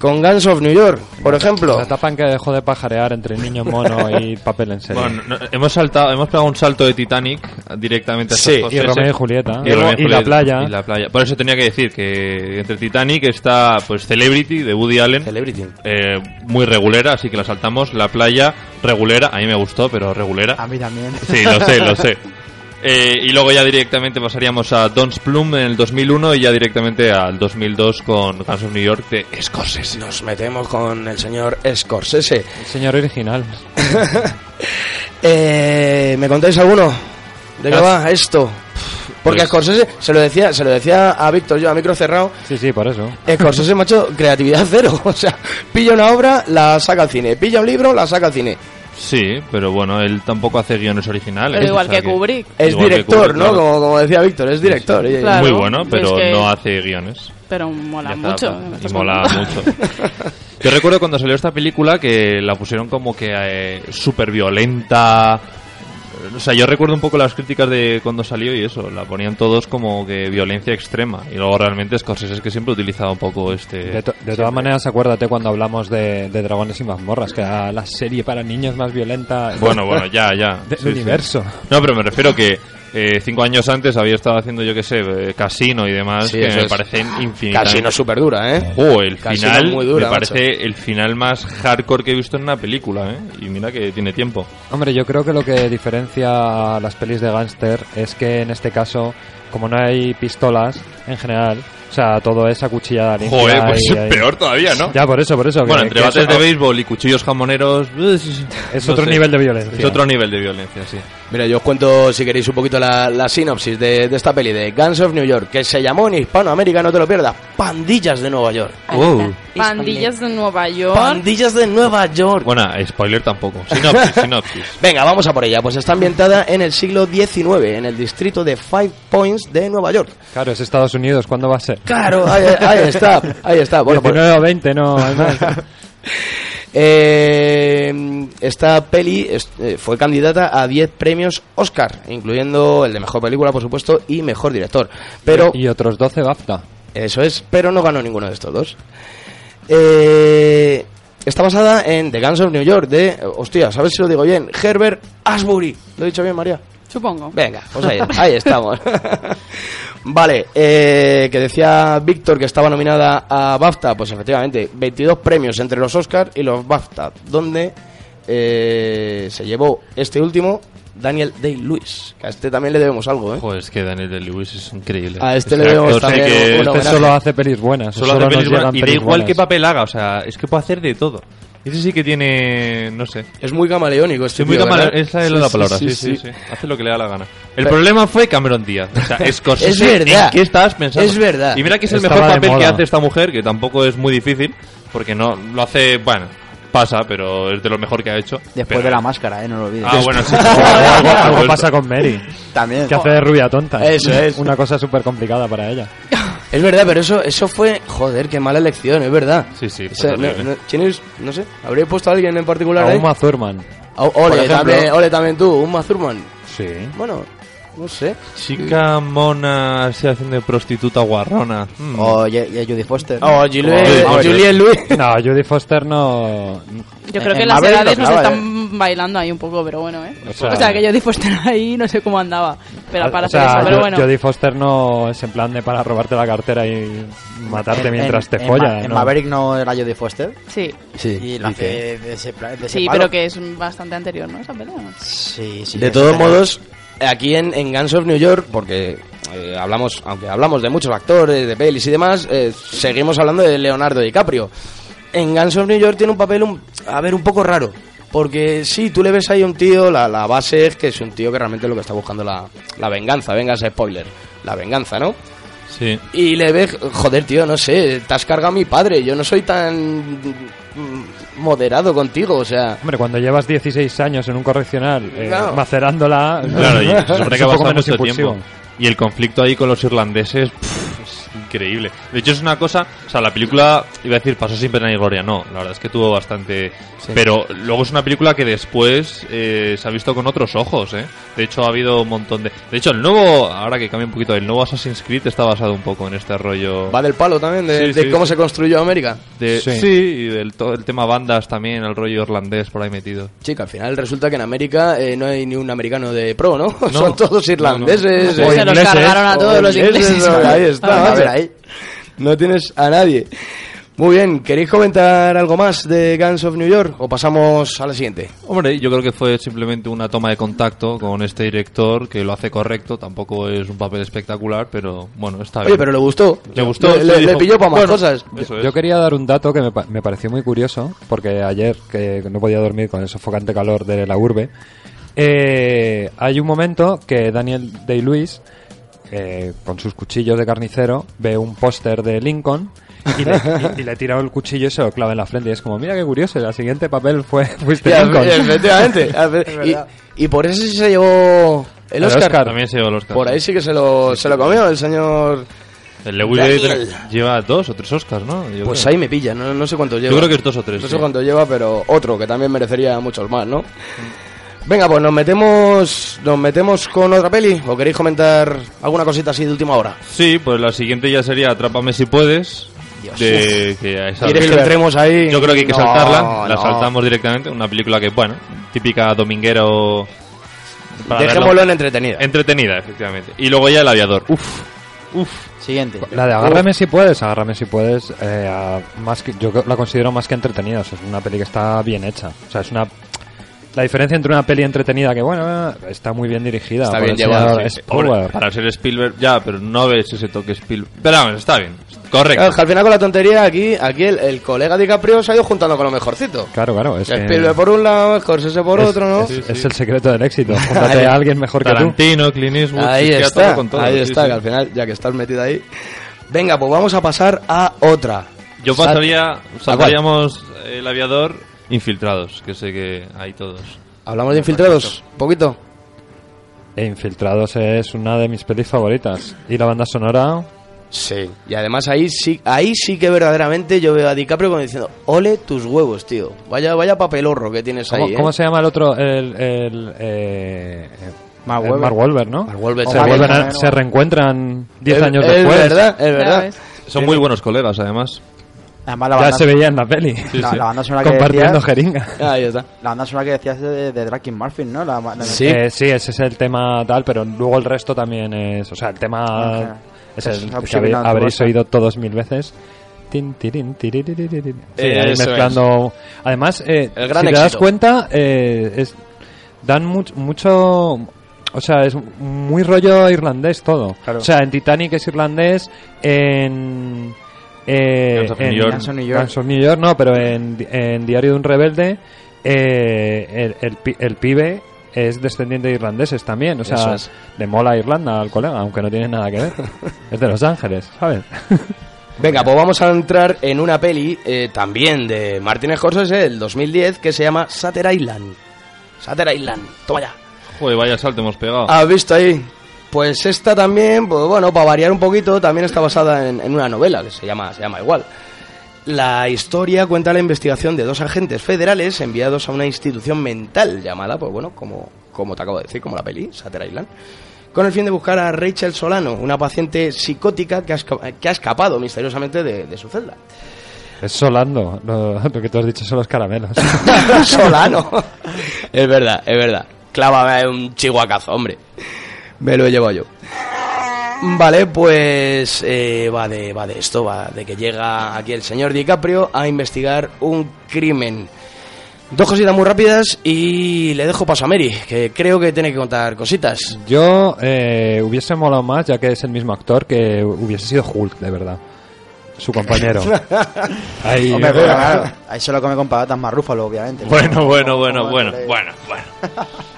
con Guns of New York, por ejemplo. La etapa en que dejó de pajarear entre niño mono y papel en serio. Bueno, no- hemos saltado, hemos pegado un salto de Titanic directamente a Sí, y Romeo y Julieta. Y, Romeo Y la playa. Y la playa. Por eso tenía que decir que entre Titanic está pues Celebrity de Woody Allen. Celebrity. eh, muy regulera, así que la saltamos. La playa, regulera. A mí me gustó, pero regulera. A mí también. Sí, lo sé, lo sé. Eh, y luego ya directamente pasaríamos a Don's Plum en el 2001 y ya directamente al 2002 con Guns of New York de Scorsese. Nos metemos con el señor Scorsese. El señor original. Eh, ¿Me contáis alguno? ¿De qué va esto? Porque Pues- Scorsese, se lo decía, se lo decía a Víctor yo a micro cerrado, Sí, sí, por eso. Scorsese, macho, creatividad cero. O sea, pilla una obra, la saca al cine. Pilla un libro, la saca al cine. Sí, pero bueno, él tampoco hace guiones originales. Pero igual o sea que Kubrick. Es director, Kubrick, ¿no? claro. Como, como decía Víctor, es director. Y- Claro. Muy bueno, pero es que- no hace guiones. Pero mola está, mucho. Y mola mucho. Yo recuerdo cuando salió esta película que la pusieron como que eh, súper violenta. O sea, yo recuerdo un poco las críticas de cuando salió y eso, la ponían todos como que violencia extrema. Y luego realmente Scorsese es que siempre utilizaba un poco este... De, to- de todas maneras, acuérdate cuando hablamos de, de Dragones y Mazmorras, que era la serie para niños más violenta Bueno, bueno, ya, ya. del Sí, sí. universo. No, pero me refiero que eh, cinco años antes había estado haciendo, yo qué sé, eh, casino y demás, Sí, que me es. parecen infinitas. Casi no súper dura, ¿eh? Oh, el Casino final muy dura, me parece el final más hardcore que he visto en una película, ¿eh? Y mira que tiene tiempo. Hombre, yo creo que lo que diferencia a las pelis de gángster es que en este caso, como no hay pistolas en general, o sea, todo es acuchillada limpia. Joder, pues y- es peor todavía, ¿no? Ya, por eso, por eso. que- bueno, entre que bates eso- de béisbol y cuchillos jamoneros... Es no otro sé. nivel de violencia. Es otro nivel de violencia, sí. Mira, yo os cuento, si queréis, un poquito la, la sinopsis de, de esta peli de Guns of New York, que se llamó en Hispanoamérica, no te lo pierdas, Pandillas de Nueva York. Wow. Pandillas de Nueva York. Pandillas de Nueva York. Bueno, spoiler tampoco. Sinopsis, sinopsis. Venga, vamos a por ella. Pues está ambientada en el siglo XIX, en el distrito de Five Points de Nueva York. Claro, es Estados Unidos, ¿cuándo va a ser? Claro, ahí, ahí está, ahí está. Bueno, pues, 19 o 20, no hay más. eh, esta peli eh, fue candidata a 10 premios Oscar, incluyendo el de mejor película, por supuesto, y mejor director. Pero Y otros 12 BAFTA. Eso es, pero no ganó ninguno de estos dos. Eh, está basada en The Guns of New York de, hostia, ¿sabes si lo digo bien? Herbert Ashbury. ¿Lo he dicho bien, María? Supongo. Venga, pues ahí, ahí estamos. vale, eh, que decía Víctor que estaba nominada a BAFTA, pues efectivamente, 22 premios entre los Oscars y los BAFTA, donde eh, se llevó este último Daniel Day-Lewis, que a este también le debemos algo, ¿eh? Joder, es que Daniel Day-Lewis es increíble. A este Ese le debemos actor sí también que- un Este solo hace pelis buenas. Solo solo hace pelis buenas y da igual qué papel haga, o sea, es que puede hacer de todo. Ese sí que tiene, no sé. Es muy camaleónico este Sí, muy tío, camale- ¿verdad? esa es Sí, la sí, palabra, sí, sí sí, sí. sí, Hace lo que le da la gana. El Pero- problema fue Cameron Díaz. O sea, Scorsese, Es verdad. ¿En qué estabas pensando? Es verdad. Y mira que es el Estaba mejor papel que hace esta mujer, que tampoco es muy difícil, porque no lo hace, bueno, pasa, pero es de lo mejor que ha hecho. Después Pero- de la máscara, ¿eh? No lo olvides. Ah, bueno, sí. algo, algo pasa con Mary, También. que hace de rubia tonta. Eso es. Una cosa súper complicada para ella. Es verdad, pero eso eso fue... Joder, qué mala elección, es verdad. Sí, sí, O fue sea, no, terrible. no, ¿tienes- no sé, ¿habría puesto a alguien en particular A ahí? O- por ole, ejemplo. también, ole también tú, un Mazurman. Sí. Bueno, no sé. Chica mona, así haciendo de prostituta guarrona. Mm. O y, y a Judy Foster. Oh, Julie, Oh, Juliette Louis. No, Judy Foster no... Yo creo En que las Maverick edades nos están bailando ahí un poco, pero bueno, ¿eh? O O sea- que yo Foster ahí no sé cómo andaba. Pero para o sea, hacer eso, pero bueno. Jodie Foster no es en plan de para robarte la cartera y matarte En- mientras en- te en folla. Ma- En. Maverick no era Jodie Foster. Sí, Sí, Y la dice. hace de ese, de ese sí, palo. pero que es bastante anterior, ¿no? Esa pelea. Sí, sí. De todos verdad. modos, aquí en, en Guns of New York, porque eh, hablamos, aunque hablamos de muchos actores, de pelis y demás, eh, seguimos hablando de Leonardo DiCaprio. En Guns of New York tiene un papel, un, a ver, un poco raro. Porque sí, tú le ves ahí a un tío, la, la base es que es un tío que realmente lo que está buscando la, la venganza, venga ese spoiler, la venganza, ¿no? Sí. Y le ves, joder, tío, no sé, te has cargado a mi padre, yo no soy tan moderado contigo, o sea... Hombre, cuando llevas 16 años en un correccional eh, Claro. macerándola, Claro, y se supone es que un ha poco pasado menos mucho impulsivo. tiempo. Y el conflicto ahí con los irlandeses pff, increíble. De hecho, es una cosa. O sea, la película, iba a decir, pasó sin pena ni gloria. No, la verdad es que tuvo bastante. Pero luego es una película que después eh, se ha visto con otros ojos, ¿eh? De hecho, ha habido un montón de. De hecho, el nuevo. Ahora que cambia un poquito, el nuevo Assassin's Creed está basado un poco en este rollo. Va del palo también, de, Sí, de sí, cómo sí. se construyó América. de- sí. Sí. y del todo el tema bandas también, el rollo irlandés por ahí metido. Chica, al final resulta que en América eh, no hay ni un americano de pro, ¿no? Son todos irlandeses. no, no. eh, se los cargaron a todos los ingleses. Ahí está, Ah, a ver, ahí. No tienes a nadie. Muy bien, ¿queréis comentar algo más de Guns of New York o pasamos a la siguiente? Hombre, yo creo que fue simplemente una toma de contacto con este director que lo hace correcto. Tampoco es un papel espectacular, pero bueno, está bien. Oye, pero le gustó. Le gustó, Le, le- le pilló para más bueno, cosas. Es. Yo quería dar un dato que me, pa- me pareció muy curioso, porque ayer, que no podía dormir con el sofocante calor de la urbe, eh, hay un momento que Daniel Day-Lewis, eh, con sus cuchillos de carnicero, ve un póster de Lincoln y le, y- y le tira el cuchillo y se lo clava en la frente. Y es como, mira qué curioso, el siguiente papel fue fuiste Ya, Lincoln. efectivamente. y, y por eso sí se llevó el El Oscar. Oscar. También se llevó el Oscar. Por ahí sí que se lo, se lo comió el señor... El Lewis lleva dos o tres Oscars, ¿no? Yo Pues creo. ahí me pilla, no, no sé cuántos lleva. Yo creo que es dos o tres. No sí. sé cuánto lleva, pero otro que también merecería muchos más, ¿no? Venga, pues nos metemos nos metemos con otra peli o queréis comentar alguna cosita así de última hora. Sí, pues la siguiente ya sería Atrápame si puedes. De, que a esa- ¿Quieres que entremos ahí? Yo creo que hay que No, saltarla. La no. saltamos directamente. Una película que, bueno, típica dominguero. Dejémoslo verlo. en entretenida. Entretenida, efectivamente. Y luego ya El Aviador. Uf, uf. Siguiente. La de Agárrame si puedes, Agárrame si puedes, eh, a- más que, yo la considero más que entretenida, o sea, es una peli que está bien hecha. O sea, es una... La diferencia entre una peli entretenida que, bueno, está muy bien dirigida. Está bien llevada, Sí, para ser Spielberg, ya, pero no ves ese toque Spielberg. Pero vamos, está bien. Correcto. Claro, que al final con la tontería aquí aquí el, el colega DiCaprio se ha ido juntando con lo mejorcito. Claro, claro, es, que- Spielberg por un lado, Scorsese por es- otro, ¿no? Es, es el secreto del éxito. Júntate a alguien mejor que tú. Tarantino, Clint Eastwood. Ahí está, todo con todo, ahí sí, está, sí. que al final, ya que estás metido ahí. Venga, pues vamos a pasar a otra. Yo pasaría, saltaríamos El Aviador Infiltrados, que sé que hay todos. ¿Hablamos de infiltrados? ¿Poquito? E Infiltrados es una de mis pelis favoritas. Y la banda sonora, Sí. Y además ahí sí, ahí sí que verdaderamente yo veo a DiCaprio como diciendo, ole tus huevos, tío. Vaya, vaya papelorro que tienes ¿cómo, ahí. ¿eh? cómo se llama el otro? El, el, eh, Mark Wahlberg. ¿no? Mark Wahlberg, se, Wahlberg. se reencuentran 10 Es- años es después. verdad, es verdad. Son muy buenos colegas, además. Además, la Ya se veía en la peli. la, la banda sonora que compartiendo decías, jeringa. Ahí está. la banda sonora que decías de, de Draken Murphy, ¿no? La, la- Sí. Eh, sí, ese es el tema tal, pero luego el resto también es. O sea, el tema Ajá. es Es el que habréis oído todos mil veces. Tin, tirin, tiririririn. Sí, Eh, mezclando. Además, eh, El gran si te das cuenta, eh, es, dan much- mucho. O sea, es muy rollo irlandés todo. Claro. O sea, en Titanic es irlandés, en. Eh, Guns of en New York. Guns of New York. Guns of New York, no, pero en, en Diario de un Rebelde, eh, el, el, pi- el pibe es descendiente de irlandeses también. O sea, es. le mola Irlanda al colega, aunque no tiene nada que ver. es de Los Ángeles, ¿sabes? Venga, pues vamos a entrar en una peli eh, también de Martin Scorsese del 2010 que se llama Sutter Island. Sutter Island, toma ya. Joder, vaya salto hemos pegado. ¿Has visto ahí? Pues esta también, pues bueno, para variar un poquito, también está basada en, en una novela que se llama, se llama igual. La historia cuenta la investigación de dos agentes federales enviados a una institución mental llamada, pues bueno, como, como te acabo de decir, como la peli, Sutter Island, con el fin de buscar a Rachel Solano, una paciente psicótica que ha, esca- que ha escapado misteriosamente de, de su celda. Es Solando, lo, lo que tú has dicho son los caramelos. Solano. es verdad, es verdad. Clávame un chihuacazo, hombre. Me lo he llevado yo. Vale, pues eh, va, de, va de esto, va de que llega aquí el señor DiCaprio a investigar un crimen. Dos cositas muy rápidas y le dejo paso a Mary, que creo que tiene que contar cositas. Yo eh, hubiese molado más, ya que es el mismo actor, que hubiese sido Hulk, de verdad. Su compañero. Ahí, Hombre, pero claro, ahí se lo come con patatas más rúfalo, obviamente. Bueno, bueno, bueno, bueno, bueno, bueno.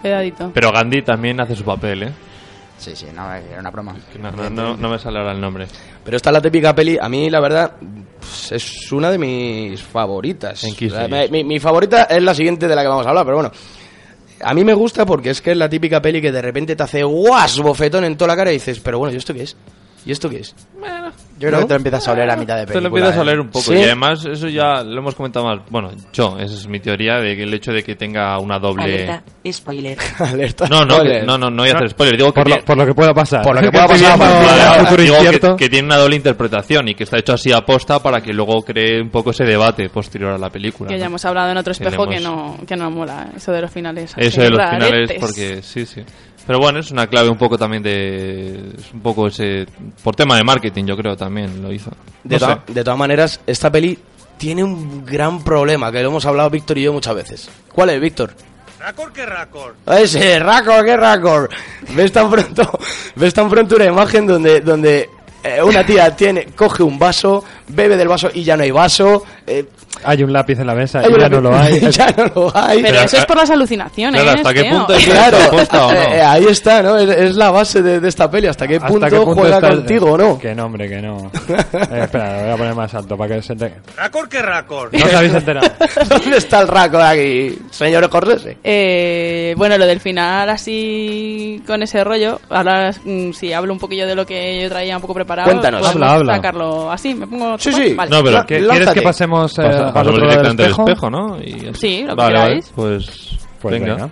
Cuidadito. Pero Gandhi también hace su papel, ¿eh? Sí, sí, no, era una broma. No, no, no, no me sale ahora el nombre. Pero esta es la típica peli, a mí la verdad es una de mis favoritas. En Kiss O sea, Days. mi, mi favorita es la siguiente de la que vamos a hablar, pero bueno. A mí me gusta porque es que es la típica peli que de repente te hace guas bofetón en toda la cara y dices, pero bueno, ¿y esto qué es? ¿Y esto qué es? Yo creo ¿No? que te lo empiezas a oler a mitad de Te película. lo empiezas a ¿eh? leer un poco. Sí. Y además, eso ya lo hemos comentado más. Bueno, yo, esa es mi teoría de que el hecho de que tenga una doble. Alerta. Spoiler. Alerta. No, no, Spoiler. que- no, no, no voy a hacer spoiler. Digo que, Por lo, tiene- por lo que pueda pasar. Por lo que pueda pasar, digo que, tiene una doble interpretación y que está hecho así a posta para que luego cree un poco ese debate posterior a la película. Que ¿no? ya hemos hablado en otro espejo que no, que no mola, eso de los finales. Eso de los finales, porque sí, sí. Pero bueno, es una clave un poco también de. Es un poco ese. Por tema de marketing, yo creo también lo hizo. De, No de todas maneras, esta peli tiene un gran problema, que lo hemos hablado Víctor y yo muchas veces. ¿Cuál es, Víctor? ¿Racor qué racor? Ese, Racor, qué Racor. ¿Ves tan pronto, ves tan pronto una imagen donde, donde eh, una tía tiene, coge un vaso, bebe del vaso y ya no hay vaso. eh, Hay un lápiz en la mesa y ya no lo hay. ya no lo hay. Pero Pero, eso es por las alucinaciones. claro, ¿hasta qué tío. punto es- Claro, eh, ahí está, ¿no? Es, es la base de, de esta peli. ¿Hasta qué ¿Hasta punto, qué punto juega contigo o no? Que no, hombre, que no. Eh, espera, lo voy a poner más alto para que se entere. ¿Racor qué racor? No os habéis enterado. ¿Dónde está el Racor aquí, señor Scorsese? Eh, bueno, lo del final así con ese rollo, ahora mm, si hablo un poquillo de lo que yo traía un poco preparado, Cuéntanos. podemos Habla, habla. sacarlo así, me pongo... Sí, sí. Vale. No, pero La- ¿Qué- lánzate. ¿Quieres que pasemos eh, pasamos directamente al espejo? ¿no? Y. Sí, lo que vale, pues. Pues venga. venga.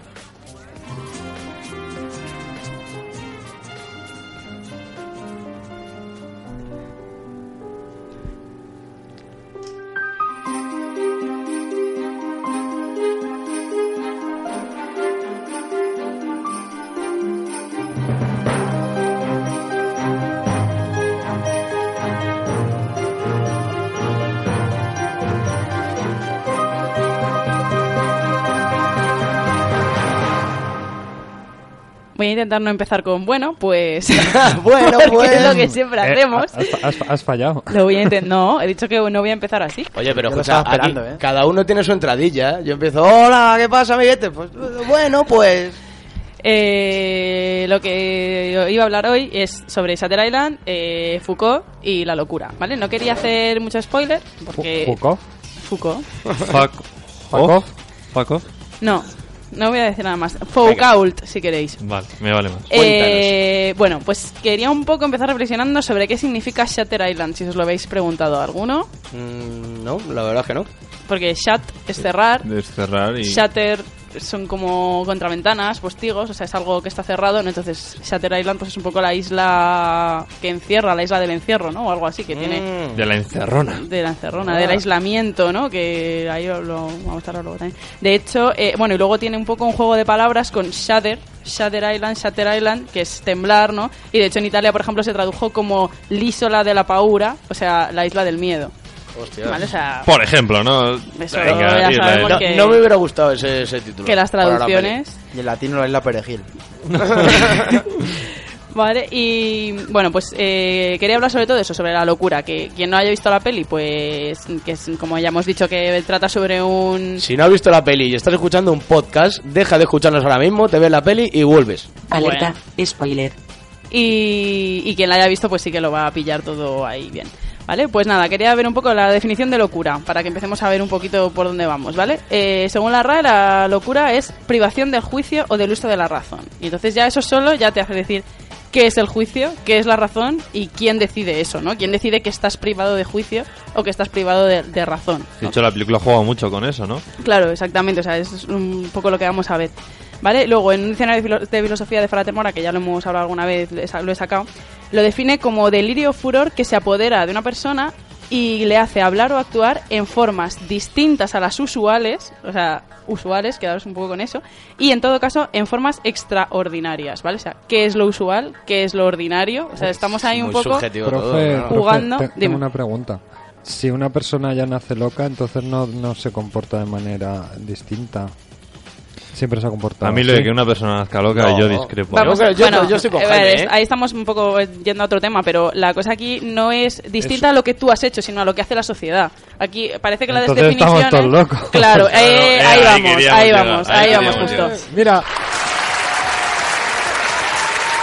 Intentar no empezar con bueno, pues... Bueno, pues. es lo que siempre Eh, hacemos. has, has- has fallado. Lo voy a. No, he dicho que no voy a empezar así. Oye, pero escucha, estaba esperando, aquí ¿eh? cada uno tiene su entradilla. Yo empiezo, hola, ¿qué pasa, amiguete? Pues bueno, pues... Eh, lo que iba a hablar hoy es sobre Shutter Island, eh, Foucault y la locura, ¿vale? No quería hacer mucho spoiler porque... Foucault. Foucault. Fuck. Fuck off. Fuck off. No, no voy a decir nada más. Foucault, si queréis. Vale, me vale más. Eh, bueno, pues quería un poco empezar reflexionando sobre qué significa Shutter Island, si os lo habéis preguntado alguno. mm, no, la verdad es que no. Porque shut es cerrar, Descerrar y. Shatter son como contraventanas, postigos, o sea, es algo que está cerrado, ¿no? Entonces, Shatter Island pues es un poco la isla que encierra, la isla del encierro, ¿no? O algo así, que tiene Mm. De la encerrona. de la encerrona, del aislamiento, ¿no? Que ahí lo, lo- vamos a hablar luego también. De hecho, eh, bueno, y luego tiene un poco un juego de palabras con Shatter, Shatter Island, Shatter Island, que es temblar, ¿no? Y de hecho en Italia, por ejemplo, se tradujo como l'isola de la paura, o sea, la isla del miedo. Hostia. ¿Vale? O sea, Por ejemplo, ¿no? Eso Venga, ya sabemos No, que- no me hubiera gustado ese, ese título. que las para la traducciones... Y en latino es la perejil. Vale, y bueno, pues eh, quería hablar sobre todo eso, sobre la locura. Que quien no haya visto la peli, pues que es, como ya hemos dicho, que trata sobre un. Si no has visto la peli y estás escuchando un podcast, deja de escucharnos ahora mismo, te ves la peli y vuelves. Alerta. Spoiler. Y, y quien la haya visto, pues sí que lo va a pillar todo ahí bien. ¿Vale? Pues nada, quería ver un poco la definición de locura, para que empecemos a ver un poquito por dónde vamos, ¿vale? Eh, según la RAE, la locura es privación del juicio o del uso de la razón. Y entonces ya eso solo ya te hace decir qué es el juicio, qué es la razón y quién decide eso, ¿no? ¿Quién decide que estás privado de juicio o que estás privado de, de razón? De ¿no? hecho, la película juega mucho con eso, ¿no? Claro, exactamente, o sea, es un poco lo que vamos a ver. ¿Vale? Luego, en un diccionario de, filo- de filosofía de Frater Mora, que ya lo hemos hablado alguna vez, lo he sacado, lo define como delirio o furor que se apodera de una persona y le hace hablar o actuar en formas distintas a las usuales, o sea, usuales, quedaros un poco con eso, y en todo caso en formas extraordinarias, ¿vale? O sea, ¿qué es lo usual? ¿Qué es lo ordinario? O sea, estamos ahí un Muy poco... subjetivo todo, Profe, ¿no? profe, Jugando, te- dime. tengo una pregunta. Si una persona ya nace loca, entonces no, no se comporta de manera distinta. Siempre se ha comportado A mí lo de que una persona nazca loca, No. yo discrepo. Vamos. Yo- yo- bueno, yo estoy con Jaime, ¿eh? ahí estamos un poco yendo a otro tema, pero la cosa aquí no es distinta Eso. a lo que tú has hecho, sino a lo que hace la sociedad. Aquí parece que la Entonces definición estamos todos locos. Claro, eh, Claro, eh, ahí ahí vamos, ahí llegar, vamos, ahí ahí vamos justo. Mira,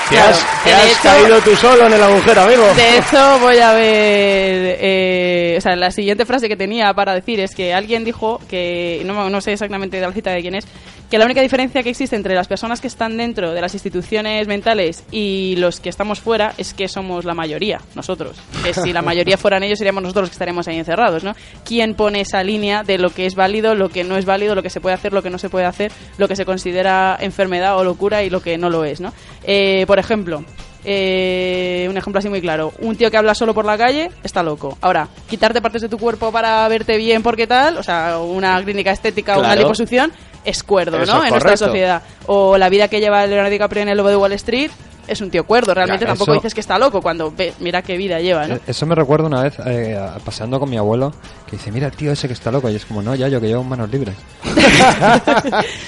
Te has, te has hecho- caído tú solo en el agujero, amigo. De hecho, voy a ver. eh, o sea, la siguiente frase que tenía para decir es que alguien dijo que. No, no sé exactamente de la cita de quién es. Que la única diferencia que existe entre las personas que están dentro de las instituciones mentales y los que estamos fuera es que somos la mayoría, nosotros. Que si la mayoría fueran ellos, seríamos nosotros los que estaríamos ahí encerrados, ¿no? ¿Quién pone esa línea de lo que es válido, lo que no es válido, lo que se puede hacer, lo que no se puede hacer, lo que se considera enfermedad o locura y lo que no lo es, ¿no? Eh, por ejemplo, eh, un ejemplo así muy claro. Un tío que habla solo por la calle está loco. Ahora, quitarte partes de tu cuerpo para verte bien porque tal, o sea, una clínica estética o una liposucción, es cuerdo, Eso ¿no? es en nuestra sociedad. O la vida que lleva Leonardo DiCaprio en El Lobo de Wall Street es un tío cuerdo. Realmente Ya, tampoco eso- dices que está loco cuando ve, mira qué vida lleva, ¿no? Eh, Eso me recuerda una vez eh, paseando con mi abuelo que dice, mira el tío ese que está loco. Y es como, no, ya yo que llevo manos libres.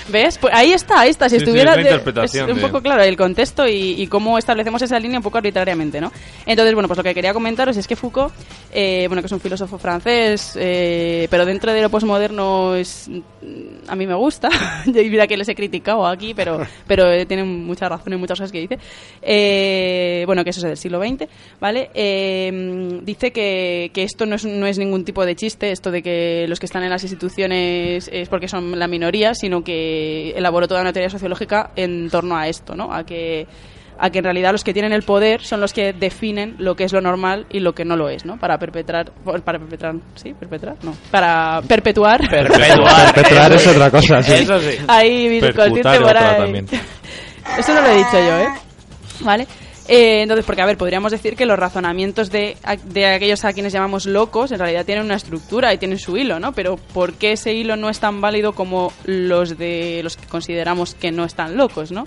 ¿Ves? Pues ahí está, ahí está. Si Sí, sí, estuviera es la de- interpretación es un poco claro el contexto y, y cómo establecemos esa línea un poco arbitrariamente, ¿no? Entonces, bueno, pues lo que quería comentaros es que Foucault, eh, bueno, que es un filósofo francés, eh, pero dentro de lo posmoderno es mm, a mí me gusta. y mira que les he criticado aquí, pero pero eh, tiene mucha razón en muchas cosas que dice. Eh, bueno, que eso es del siglo XX, ¿vale? Eh, dice que, que esto no es, no es ningún tipo de chiste, esto de que los que están en las instituciones es porque son la minoría, sino que elaboró toda una teoría sociológica en torno a esto, ¿no? A que a que en realidad los que tienen el poder son los que definen lo que es lo normal y lo que no lo es, ¿no? Para perpetrar, para perpetrar, sí, perpetrar, no, para perpetuar. Perpetuar. Perpetuar es otra cosa, sí. Eso sí. Ahí, también. Eso no lo he dicho yo, ¿eh? ¿Vale? Eh, entonces, porque a ver, podríamos decir que los razonamientos de, de aquellos a quienes llamamos locos en realidad tienen una estructura y tienen su hilo, ¿no? Pero ¿por qué ese hilo no es tan válido como los de los que consideramos que no están locos, ¿no?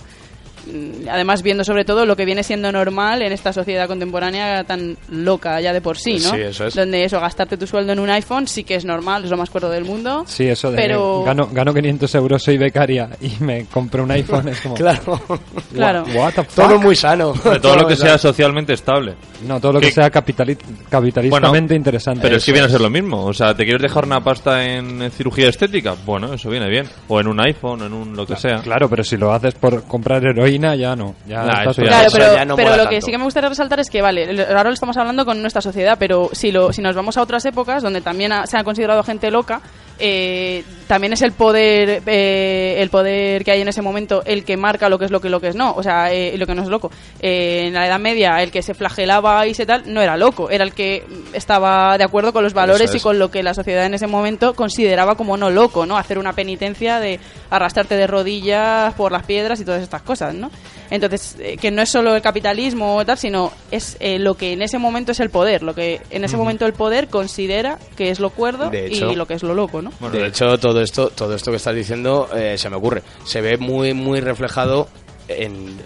Mm, Además, viendo sobre todo lo que viene siendo normal en esta sociedad contemporánea tan loca ya de por sí, ¿no? Sí, eso es. Donde eso, gastarte tu sueldo en un iPhone sí que es normal, es lo más cuerdo del mundo. Sí, eso de Pero- gano, gano 500 euros, soy becaria y me compro un iPhone. Es como, Claro. Claro. "What- what the fuck?". Todo muy sano. Todo lo que sea socialmente estable. No, todo lo que que- sea capitali- capitalistamente interesante. Pero es que viene a ser lo mismo. O sea, ¿te quieres dejar una pasta en, en cirugía estética? Bueno, eso viene bien. O en un iPhone, en un lo que sea. Claro, pero si lo haces por comprar heroína, ya no. Ya Nah, eso ya Claro, pero, ya no pero lo que tanto. sí que me gustaría resaltar es que, vale, ahora lo estamos hablando con nuestra sociedad, pero si, lo, si nos vamos a otras épocas donde también ha- se ha considerado gente loca, eh, también es el poder eh, el poder que hay en ese momento el que marca lo que es lo que lo que es no, o sea, eh, lo que no es loco. Eh, en la Edad Media, el que se flagelaba y se tal, no era loco, era el que estaba de acuerdo con los valores es. y con lo que la sociedad en ese momento consideraba como no loco, ¿no? Hacer una penitencia de arrastrarte de rodillas por las piedras y todas estas cosas, ¿no? Entonces, eh, que no es solo el capitalismo o tal, sino es eh, lo que en ese momento es el poder, lo que en ese momento el poder considera que es lo cuerdo hecho- y lo que es lo loco, ¿no? Bueno, de hecho, todo esto, todo esto que estás diciendo eh, se me ocurre. Se ve muy, muy reflejado en,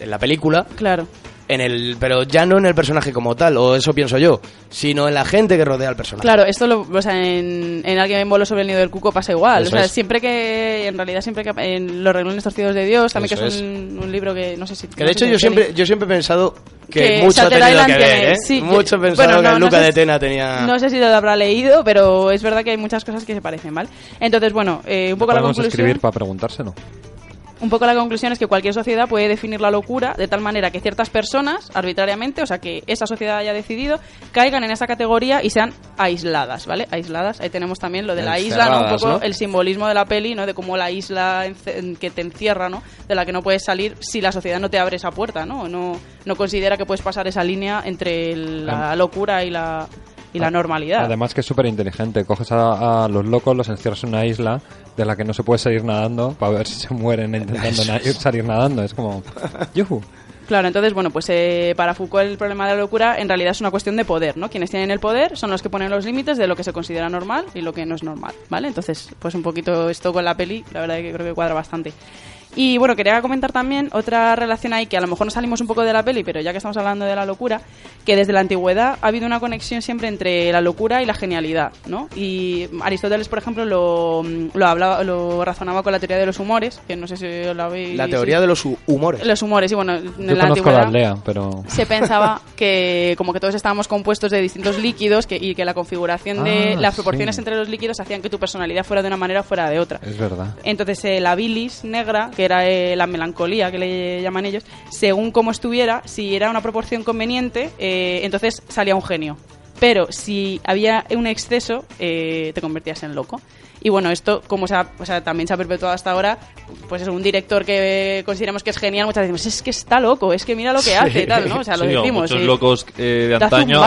en la película, Claro. En el, pero ya no en el personaje como tal, o eso pienso yo, sino en la gente que rodea al personaje. Claro, esto lo, o sea, en, en Alguien voló sobre el nido del cuco pasa igual. Eso o sea, es. siempre que, en realidad, siempre que en Los reglones torcidos de Dios, también Eso que es, es. Un, un libro que no sé si... Que no de hecho si yo siempre, yo siempre he pensado que, Que mucho ha tenido que ver, ¿eh? sí, mucho he yo- pensado bueno, no, que no Luca sé de Tena tenía... No sé si lo habrá leído, pero es verdad que hay muchas cosas que se parecen, ¿vale? Entonces, bueno, eh, un poco la conclusión... escribir para preguntárselo. Un poco la conclusión es que cualquier sociedad puede definir la locura de tal manera que ciertas personas, arbitrariamente, o sea, que esa sociedad haya decidido, caigan en esa categoría y sean aisladas, ¿vale? Aisladas. Ahí tenemos también lo de la isla, ¿no? Un poco ¿no? el simbolismo de la peli, ¿no? De cómo la isla que te encierra, ¿no? De la que no puedes salir si la sociedad no te abre esa puerta, ¿no? No, no considera que puedes pasar esa línea entre la locura y la, y la normalidad. Además que es súper inteligente. Coges a, a los locos, los encierras en una isla de la que no se puede salir nadando para ver si se mueren intentando na- salir nadando. Es como... ¡Yujú! Claro, entonces, bueno, pues eh, para Foucault el problema de la locura en realidad es una cuestión de poder, ¿no? Quienes tienen el poder son los que ponen los límites de lo que se considera normal y lo que no es normal, ¿vale? Entonces, pues un poquito esto con la peli, la verdad que creo que cuadra bastante. Y bueno, quería comentar también otra relación ahí que a lo mejor nos salimos un poco de la peli, pero ya que estamos hablando de la locura, que desde la antigüedad ha habido una conexión siempre entre la locura y la genialidad, ¿no? Y Aristóteles, por ejemplo, lo, lo hablaba, lo razonaba con la teoría de los humores, que no sé si la habéis... La teoría de los hu- humores. Los humores, y bueno, en Yo la conozco antigüedad la aldea, pero... se pensaba que como que todos estábamos compuestos de distintos líquidos que, y que la configuración de Ah, las proporciones sí. entre los líquidos hacían que tu personalidad fuera de una manera o fuera de otra. Es verdad. Entonces eh, la bilis negra, que era eh, la melancolía que le llaman ellos, según cómo estuviera, si era una proporción conveniente, eh, entonces salía un genio. pero si había un exceso, eh, te convertías en loco. Y bueno, esto, como se ha- o sea, también se ha perpetuado hasta ahora, pues es un director que consideramos que es genial, muchas veces decimos, es que está loco, es que mira lo que hace, tal, ¿no? O sea, lo Sí, decimos. muchos sí. locos eh, de antaño,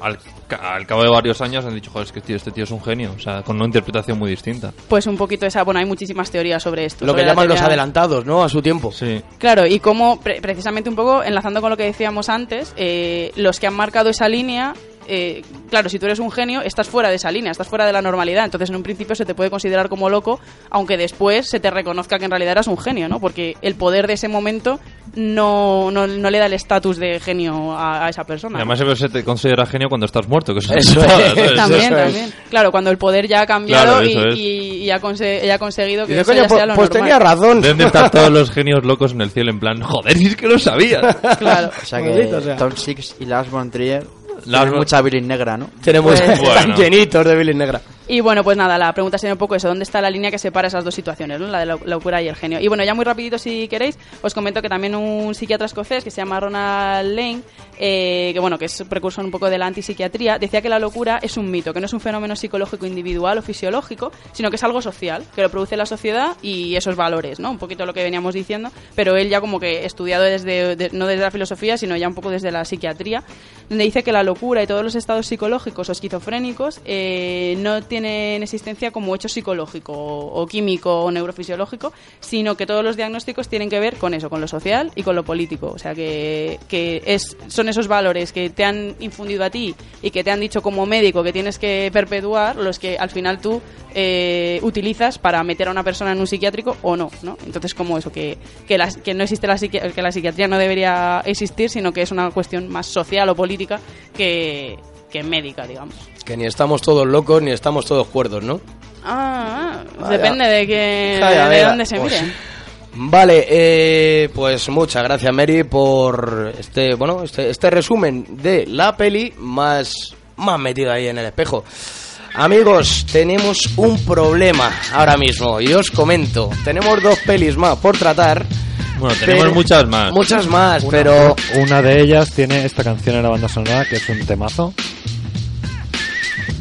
al, al cabo de varios años han dicho, joder, es que tío, este tío es un genio. O sea, con una interpretación muy distinta. Pues un poquito esa, bueno, hay muchísimas teorías sobre esto. Lo que sobre llaman los adelantados, ¿no? A su tiempo. Sí. Claro, y como pre- precisamente un poco enlazando con lo que decíamos antes, eh, los que han marcado esa línea, eh, claro, si tú eres un genio, estás fuera de esa línea, estás fuera de la normalidad, entonces en un principio se te puede considerar como loco, aunque después se te reconozca que en realidad eras un genio, ¿no? Porque el poder de ese momento no, no, no le da el estatus de genio a, a esa persona. Y además se te considera genio cuando estás muerto. Que eso Eso es, es. ¿sabes? también, eso es. también. Claro, cuando el poder ya ha cambiado Claro, y, y- y ha, conse- y ha conseguido que eso coño, ya pues, sea lo pues normal. tenía razón. Deben de estar todos los genios locos en el cielo en plan, joder, si es que lo sabía. Claro. O sea que Maldito sea. Tom Six y Lars von Trier Von- mucha bilis negra, ¿no? Tenemos Pues- están Bueno. llenitos de bilis negra. Y bueno, pues nada, la pregunta sería un poco eso, ¿dónde está la línea que separa esas dos situaciones, ¿no? la de la locura y el genio? Y bueno, ya muy rapidito si queréis, os comento que también un psiquiatra escocés que se llama Ronald Lane, eh, que bueno, que es precursor un poco de la antipsiquiatría, decía que la locura es un mito, que no es un fenómeno psicológico individual o fisiológico, sino que es algo social, que lo produce la sociedad y esos valores, ¿no? Un poquito lo que veníamos diciendo, pero él ya como que estudiado desde, de- no desde la filosofía, sino ya un poco desde la psiquiatría, donde dice que la locura y todos los estados psicológicos o esquizofrénicos eh, no tienen existencia como hecho psicológico o, químico o neurofisiológico, sino que todos los diagnósticos tienen que ver con eso, con lo social y con lo político. O sea, que, que es, son esos valores que te han infundido a ti y que te han dicho como médico que tienes que perpetuar los que al final tú eh, utilizas para meter a una persona en un psiquiátrico o no, ¿no? Entonces, como eso, que, que, la- que no existe la, que la psiquiatría no debería existir, sino que es una cuestión más social o política que, que médica, digamos. Que ni estamos todos locos ni estamos todos cuerdos, ¿no? Ah, Vaya. depende de que Vaya, de vaya. dónde se Pues mire. Vale, eh, pues muchas gracias Mary por este, bueno, este, este resumen de la peli más, más metido ahí en el espejo. Amigos, tenemos un problema ahora mismo y os comento. Tenemos dos pelis más por tratar. Bueno, tenemos pero- muchas más. Muchas más, Una- pero Una de ellas tiene esta canción en la banda sonora que es un temazo.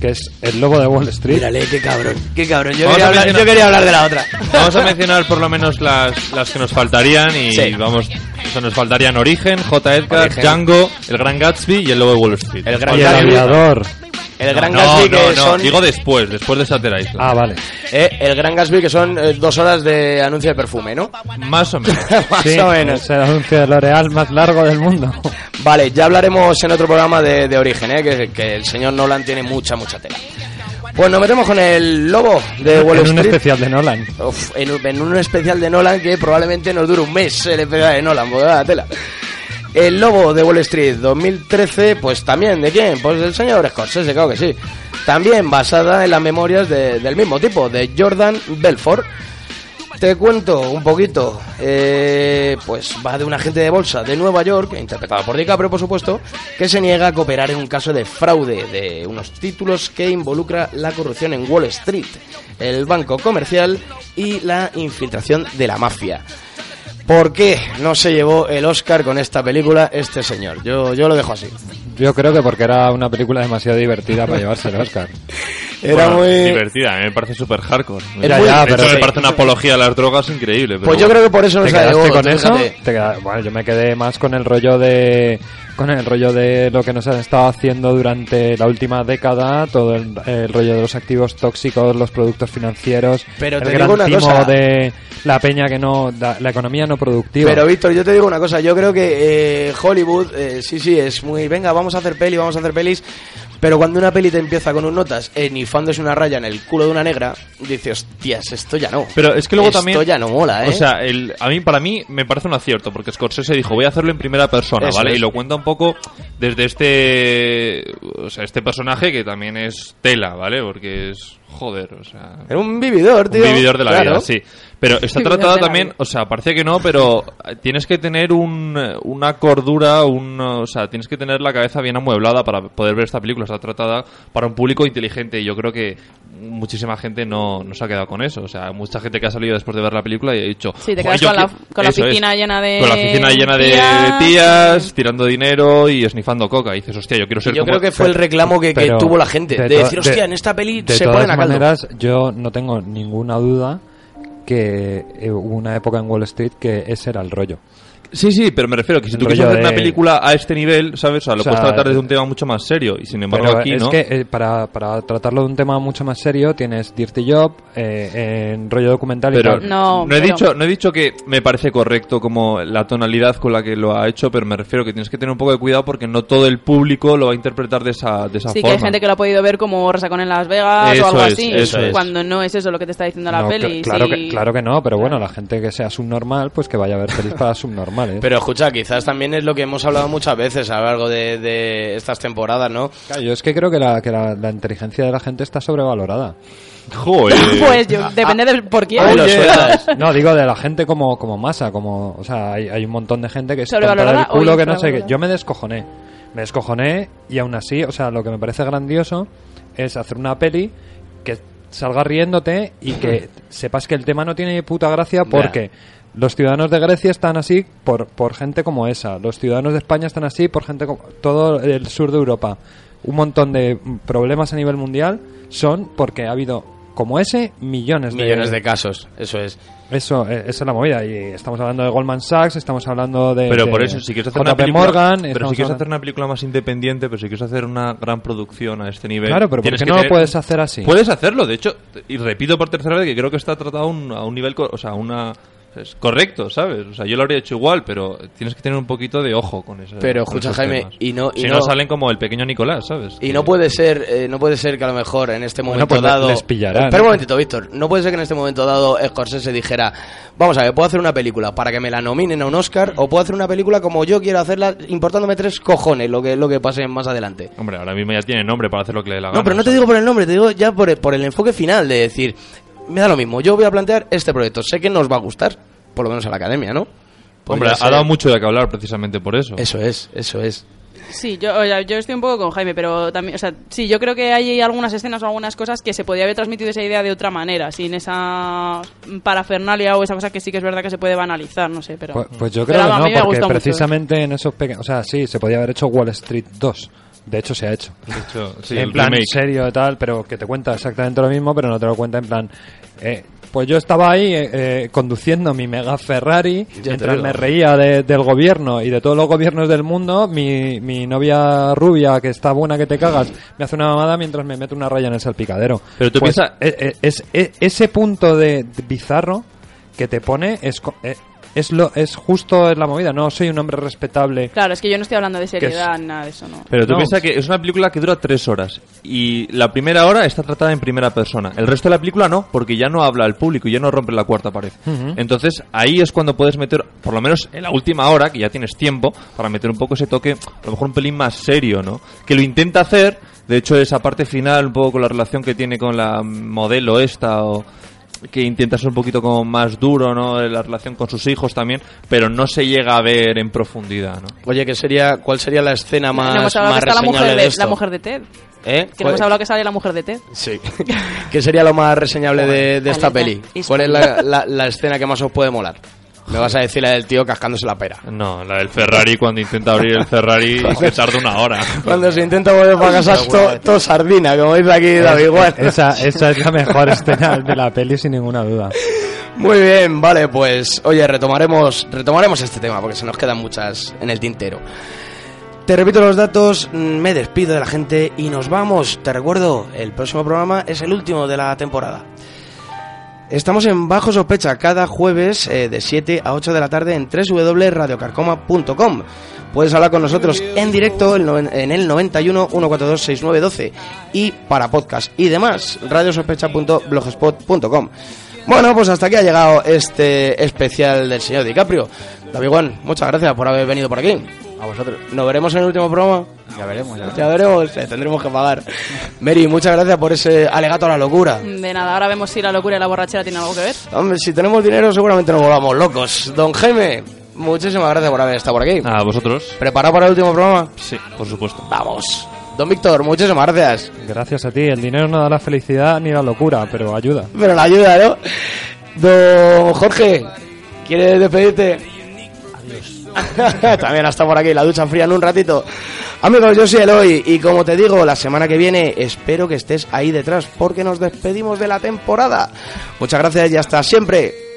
Que es El Lobo de Wall Street. mírale qué cabrón, qué cabrón. Yo Vamos quería, a hablar, mencionar- yo quería hablar de la otra. Vamos a mencionar por lo menos las, las que nos faltarían y Sí. vamos, o sea, nos faltarían Origen, J. Edgar, Origen. Django, El Gran Gatsby y El Lobo de Wall Street. El Gran Y el Gatsby. aviador. El Gran no, Gatsby no, que no, son digo después, después de Shutter Island. Ah, vale. eh, el Gran Gatsby que son eh, dos horas de anuncio de perfume, ¿no? Más o menos. Más Sí, o menos. es el anuncio de L'Oreal más largo del mundo. Vale, ya hablaremos en otro programa de, de origen, ¿eh? que, que el señor Nolan tiene mucha, mucha tela. Pues nos metemos con el lobo de Wall en un Street. especial de Nolan. Uf, en, un- en un especial de Nolan que probablemente nos dure un mes el especial de Nolan, porque da la tela. El lobo de Wall Street 2013, pues también, ¿de quién? Pues del señor Scorsese, claro que sí. También basada en las memorias de- del mismo tipo, de Jordan Belfort. Te cuento un poquito, eh, pues va de un agente de bolsa de Nueva York, interpretado por DiCaprio por supuesto, que se niega a cooperar en un caso de fraude de unos títulos que involucra la corrupción en Wall Street, el banco comercial y la infiltración de la mafia. ¿Por qué no se llevó el Oscar con esta película este señor? Yo, yo lo dejo así. Yo creo que porque era una película demasiado divertida para llevarse el Oscar. Era Bueno, muy... divertida, a mí me parece súper hardcore. Es Ya, muy- ya, pero me sí. parece una apología a las drogas increíble. pero Pues yo bueno. creo que por eso no ¿Te se llevó. con eso? fíjate. Te queda- Bueno, yo me quedé más con el rollo de con el rollo de lo que nos han estado haciendo durante la última década, todo el, el rollo de los activos tóxicos, los productos financieros, Pero el te gran digo una cosa. de la peña que no, da- la economía no productiva. Pero Víctor, yo te digo una cosa, yo creo que eh, Hollywood, eh, sí, sí, es muy, venga, vamos a hacer peli, vamos a hacer pelis, pero cuando una peli te empieza con un notas enifándose una raya en el culo de una negra, dices, hostias, esto ya no. Pero es que luego esto también. ya no mola, ¿eh? O sea, el, a mí, para mí, me parece un acierto, porque Scorsese dijo, voy a hacerlo en primera persona, Eso ¿vale? es. Y lo cuenta un poco desde este. O sea, este personaje que también es tela, ¿vale? Porque es. Joder, o sea. Era un vividor, tío. Un vividor de la Claro. vida, sí. Pero está tratada de también, o sea, parece que no, pero tienes que tener un, una cordura, un, o sea, tienes que tener la cabeza bien amueblada para poder ver esta película. Está tratada para un público inteligente y yo creo que muchísima gente no, no se ha quedado con eso. O sea, mucha gente que ha salido después de ver la película y ha dicho... Sí, te "Joder, quedas con la- con la eso es, piscina llena de Con la piscina llena de tías, tías, sí. tirando dinero y esnifando coca y dices, hostia, yo quiero ser Yo como... creo que fue el reclamo que, tuvo la gente. De, decir, hostia, en esta peli de se ponen a. maneras, yo no tengo ninguna duda que eh, hubo una época en Wall Street que ese era el rollo. Sí, sí, pero me refiero que si tú quieres hacer una película a este nivel, ¿sabes? O sea, lo O sea, puedes tratar desde un tema mucho más serio y sin embargo Pero aquí, es ¿no? que eh, para, para tratarlo de un tema mucho más serio tienes Dirty Job eh, en rollo documental Pero y tal. No, he pero- dicho no he dicho que me parece correcto como la tonalidad con la que lo ha hecho, pero me refiero que tienes que tener un poco de cuidado porque no todo el público lo va a interpretar de esa de esa Sí, que forma. hay gente que lo ha podido ver como Resacón en Las Vegas Eso o algo es, así, eso es. cuando no es eso lo que te está diciendo la No, peli. cl- claro, sí. que, claro que no, pero bueno, la gente que sea subnormal, pues que vaya a ver pelis para Pero escucha, quizás también es lo que hemos hablado muchas veces a lo largo de, de estas temporadas, ¿no? Claro, yo es que creo que, la, que la, la inteligencia de la gente está sobrevalorada. Joder. Pues yo, depende de por quién. Sueltas. No, digo de la gente como, como masa, como, o sea, hay, hay un montón de gente que es tonta ¿Sobrevalorada del culo que no sé qué. Yo me descojoné, me descojoné y aún así, o sea, lo que me parece grandioso es hacer una peli que salga riéndote y que sepas que el tema no tiene puta gracia porque los ciudadanos de Grecia están así por, por gente como esa, los ciudadanos de España están así por gente como todo el sur de Europa. Un montón de problemas a nivel mundial son porque ha habido como ese millones de Millones de casos, eso es. eso, eh, esa es la movida. Y estamos hablando de Goldman Sachs, estamos hablando de. Pero de por eso, si quieres hacer una película, Morgan. pero si quieres hacer una película más independiente, pero si quieres hacer una gran producción a este nivel, Claro, pero ¿por qué no lo puedes hacer así? Puedes hacerlo, de hecho, y repito por tercera vez que creo que está tratado a un, a un nivel, o sea, una es correcto, ¿sabes? O sea, yo lo habría hecho igual, pero tienes que tener un poquito de ojo con eso. Pero, con escucha, Jaime, temas. y no- y si no- no salen como el pequeño Nicolás, ¿sabes? Y Que- no puede ser, eh, no puede ser que a lo mejor en este Bueno, momento pues le- dado. les pillarán. Espera un momentito, Víctor. No puede ser que en este momento dado Scorsese dijera, vamos a ver, puedo hacer una película para que me la nominen a un Oscar o puedo hacer una película como yo quiero hacerla, importándome tres cojones lo que lo que pase más adelante. Hombre, ahora mismo ya tiene nombre para hacer lo que le dé la gana. No, pero no te digo por el nombre, te digo ya por el, por el enfoque final de decir, me da lo mismo, yo voy a plantear este proyecto, sé que nos va a gustar, por lo menos a la academia, ¿no? Hombre, Podría ha dado mucho de qué hablar precisamente por eso. Eso es, eso es. Sí, yo, o sea, yo estoy un poco con Jaime, pero también, o sea, sí, yo creo que hay algunas escenas o algunas cosas que se podía haber transmitido esa idea de otra manera, sin esa parafernalia o esa cosa que sí que es verdad que se puede banalizar, no sé, pero... Pues, pues yo creo que no, porque mucho. precisamente en esos pequeños. O sea, sí, se podía haber hecho Wall Street 2. De hecho, se ha hecho. De hecho, sí, en plan remake. serio y tal, pero que te cuenta exactamente lo mismo, pero no te lo cuenta en plan. eh, pues yo estaba ahí eh, eh, conduciendo mi mega Ferrari mientras me reía de- del gobierno y de todos los gobiernos del mundo. Mi, mi novia rubia, que está buena que te cagas, me hace una mamada mientras me mete una raya en el salpicadero. Pero tú Pues, piensa- eh, eh, es, es- ese punto de, de bizarro que te pone es, es, lo, es justo en la movida. No soy un hombre respetable. Claro, es que yo no estoy hablando de es- seriedad ni nada de eso, ¿no? Pero tú No. piensas que es una película que dura tres horas y la primera hora está tratada en primera persona. El resto de la película no, porque ya no habla al público y ya no rompe la cuarta pared. Entonces ahí es cuando puedes meter, por lo menos en la última hora, que ya tienes tiempo, para meter un poco ese toque, a lo mejor un pelín más serio, ¿no? Que lo intenta hacer, de hecho esa parte final, un poco con la relación que tiene con la modelo esta o que intenta ser un poquito como más duro, ¿no? La relación con sus hijos también, pero no se llega a ver en profundidad, ¿no? Oye, ¿qué sería, ¿cuál sería la escena más, no hemos hablado más que está la reseñable mujer de de, esto? la mujer de Ted. ¿Eh? Que no hemos hablado que sale la mujer de Ted. Sí. ¿Qué sería lo más reseñable de, de esta peli? ¿Cuál es la, la- la escena que más os puede molar? Me vas a decir la del tío cascándose la pera. No, la del Ferrari cuando intenta abrir el Ferrari y se tarda una hora. Cuando se intenta volver para casa es to- todo sardina, como dice aquí David Ward. Esa, esa es la mejor escena de la peli, sin ninguna duda. Muy bien, vale, pues oye, retomaremos, retomaremos este tema porque se nos quedan muchas en el tintero. Te repito los datos, me despido de la gente y nos vamos. Te recuerdo, el próximo programa es el último de la temporada. Estamos en Bajo Sospecha cada jueves eh, de 7 a 8 de la tarde en www.radiocarcoma.com. Puedes hablar con nosotros en directo en el 91 142 6912 y para podcast y demás radiosospecha.blogspot.com. Bueno, pues hasta aquí ha llegado este especial del señor DiCaprio. David Juan, muchas gracias por haber venido por aquí. A vosotros. ¿Nos veremos en el último programa? Ya veremos. Ya. Ya veremos, eh, tendremos que pagar. Mary, muchas gracias por ese alegato a la locura. De nada, ahora vemos si la locura y la borrachera tienen algo que ver. Hombre, si tenemos dinero seguramente nos volvamos locos. Don Jaime, muchísimas gracias por haber estado por aquí. A vosotros. ¿Preparado para el último programa? Sí, por supuesto. Vamos. Don Víctor, muchísimas gracias. Gracias a ti. El dinero no da la felicidad ni la locura, pero ayuda. Pero la ayuda, ¿no? Don Jorge, ¿quieres despedirte? Adiós. También hasta por aquí, la ducha fría en un ratito. Amigos, yo soy Eloy y como te digo, la semana que viene espero que estés ahí detrás porque nos despedimos de la temporada. Muchas gracias y hasta siempre.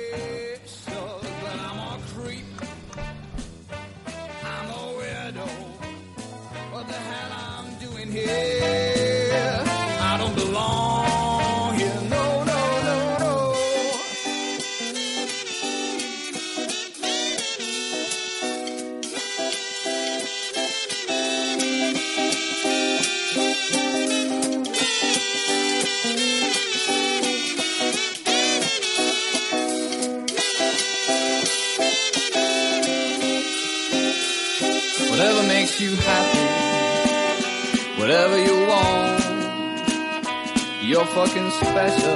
Fucking special.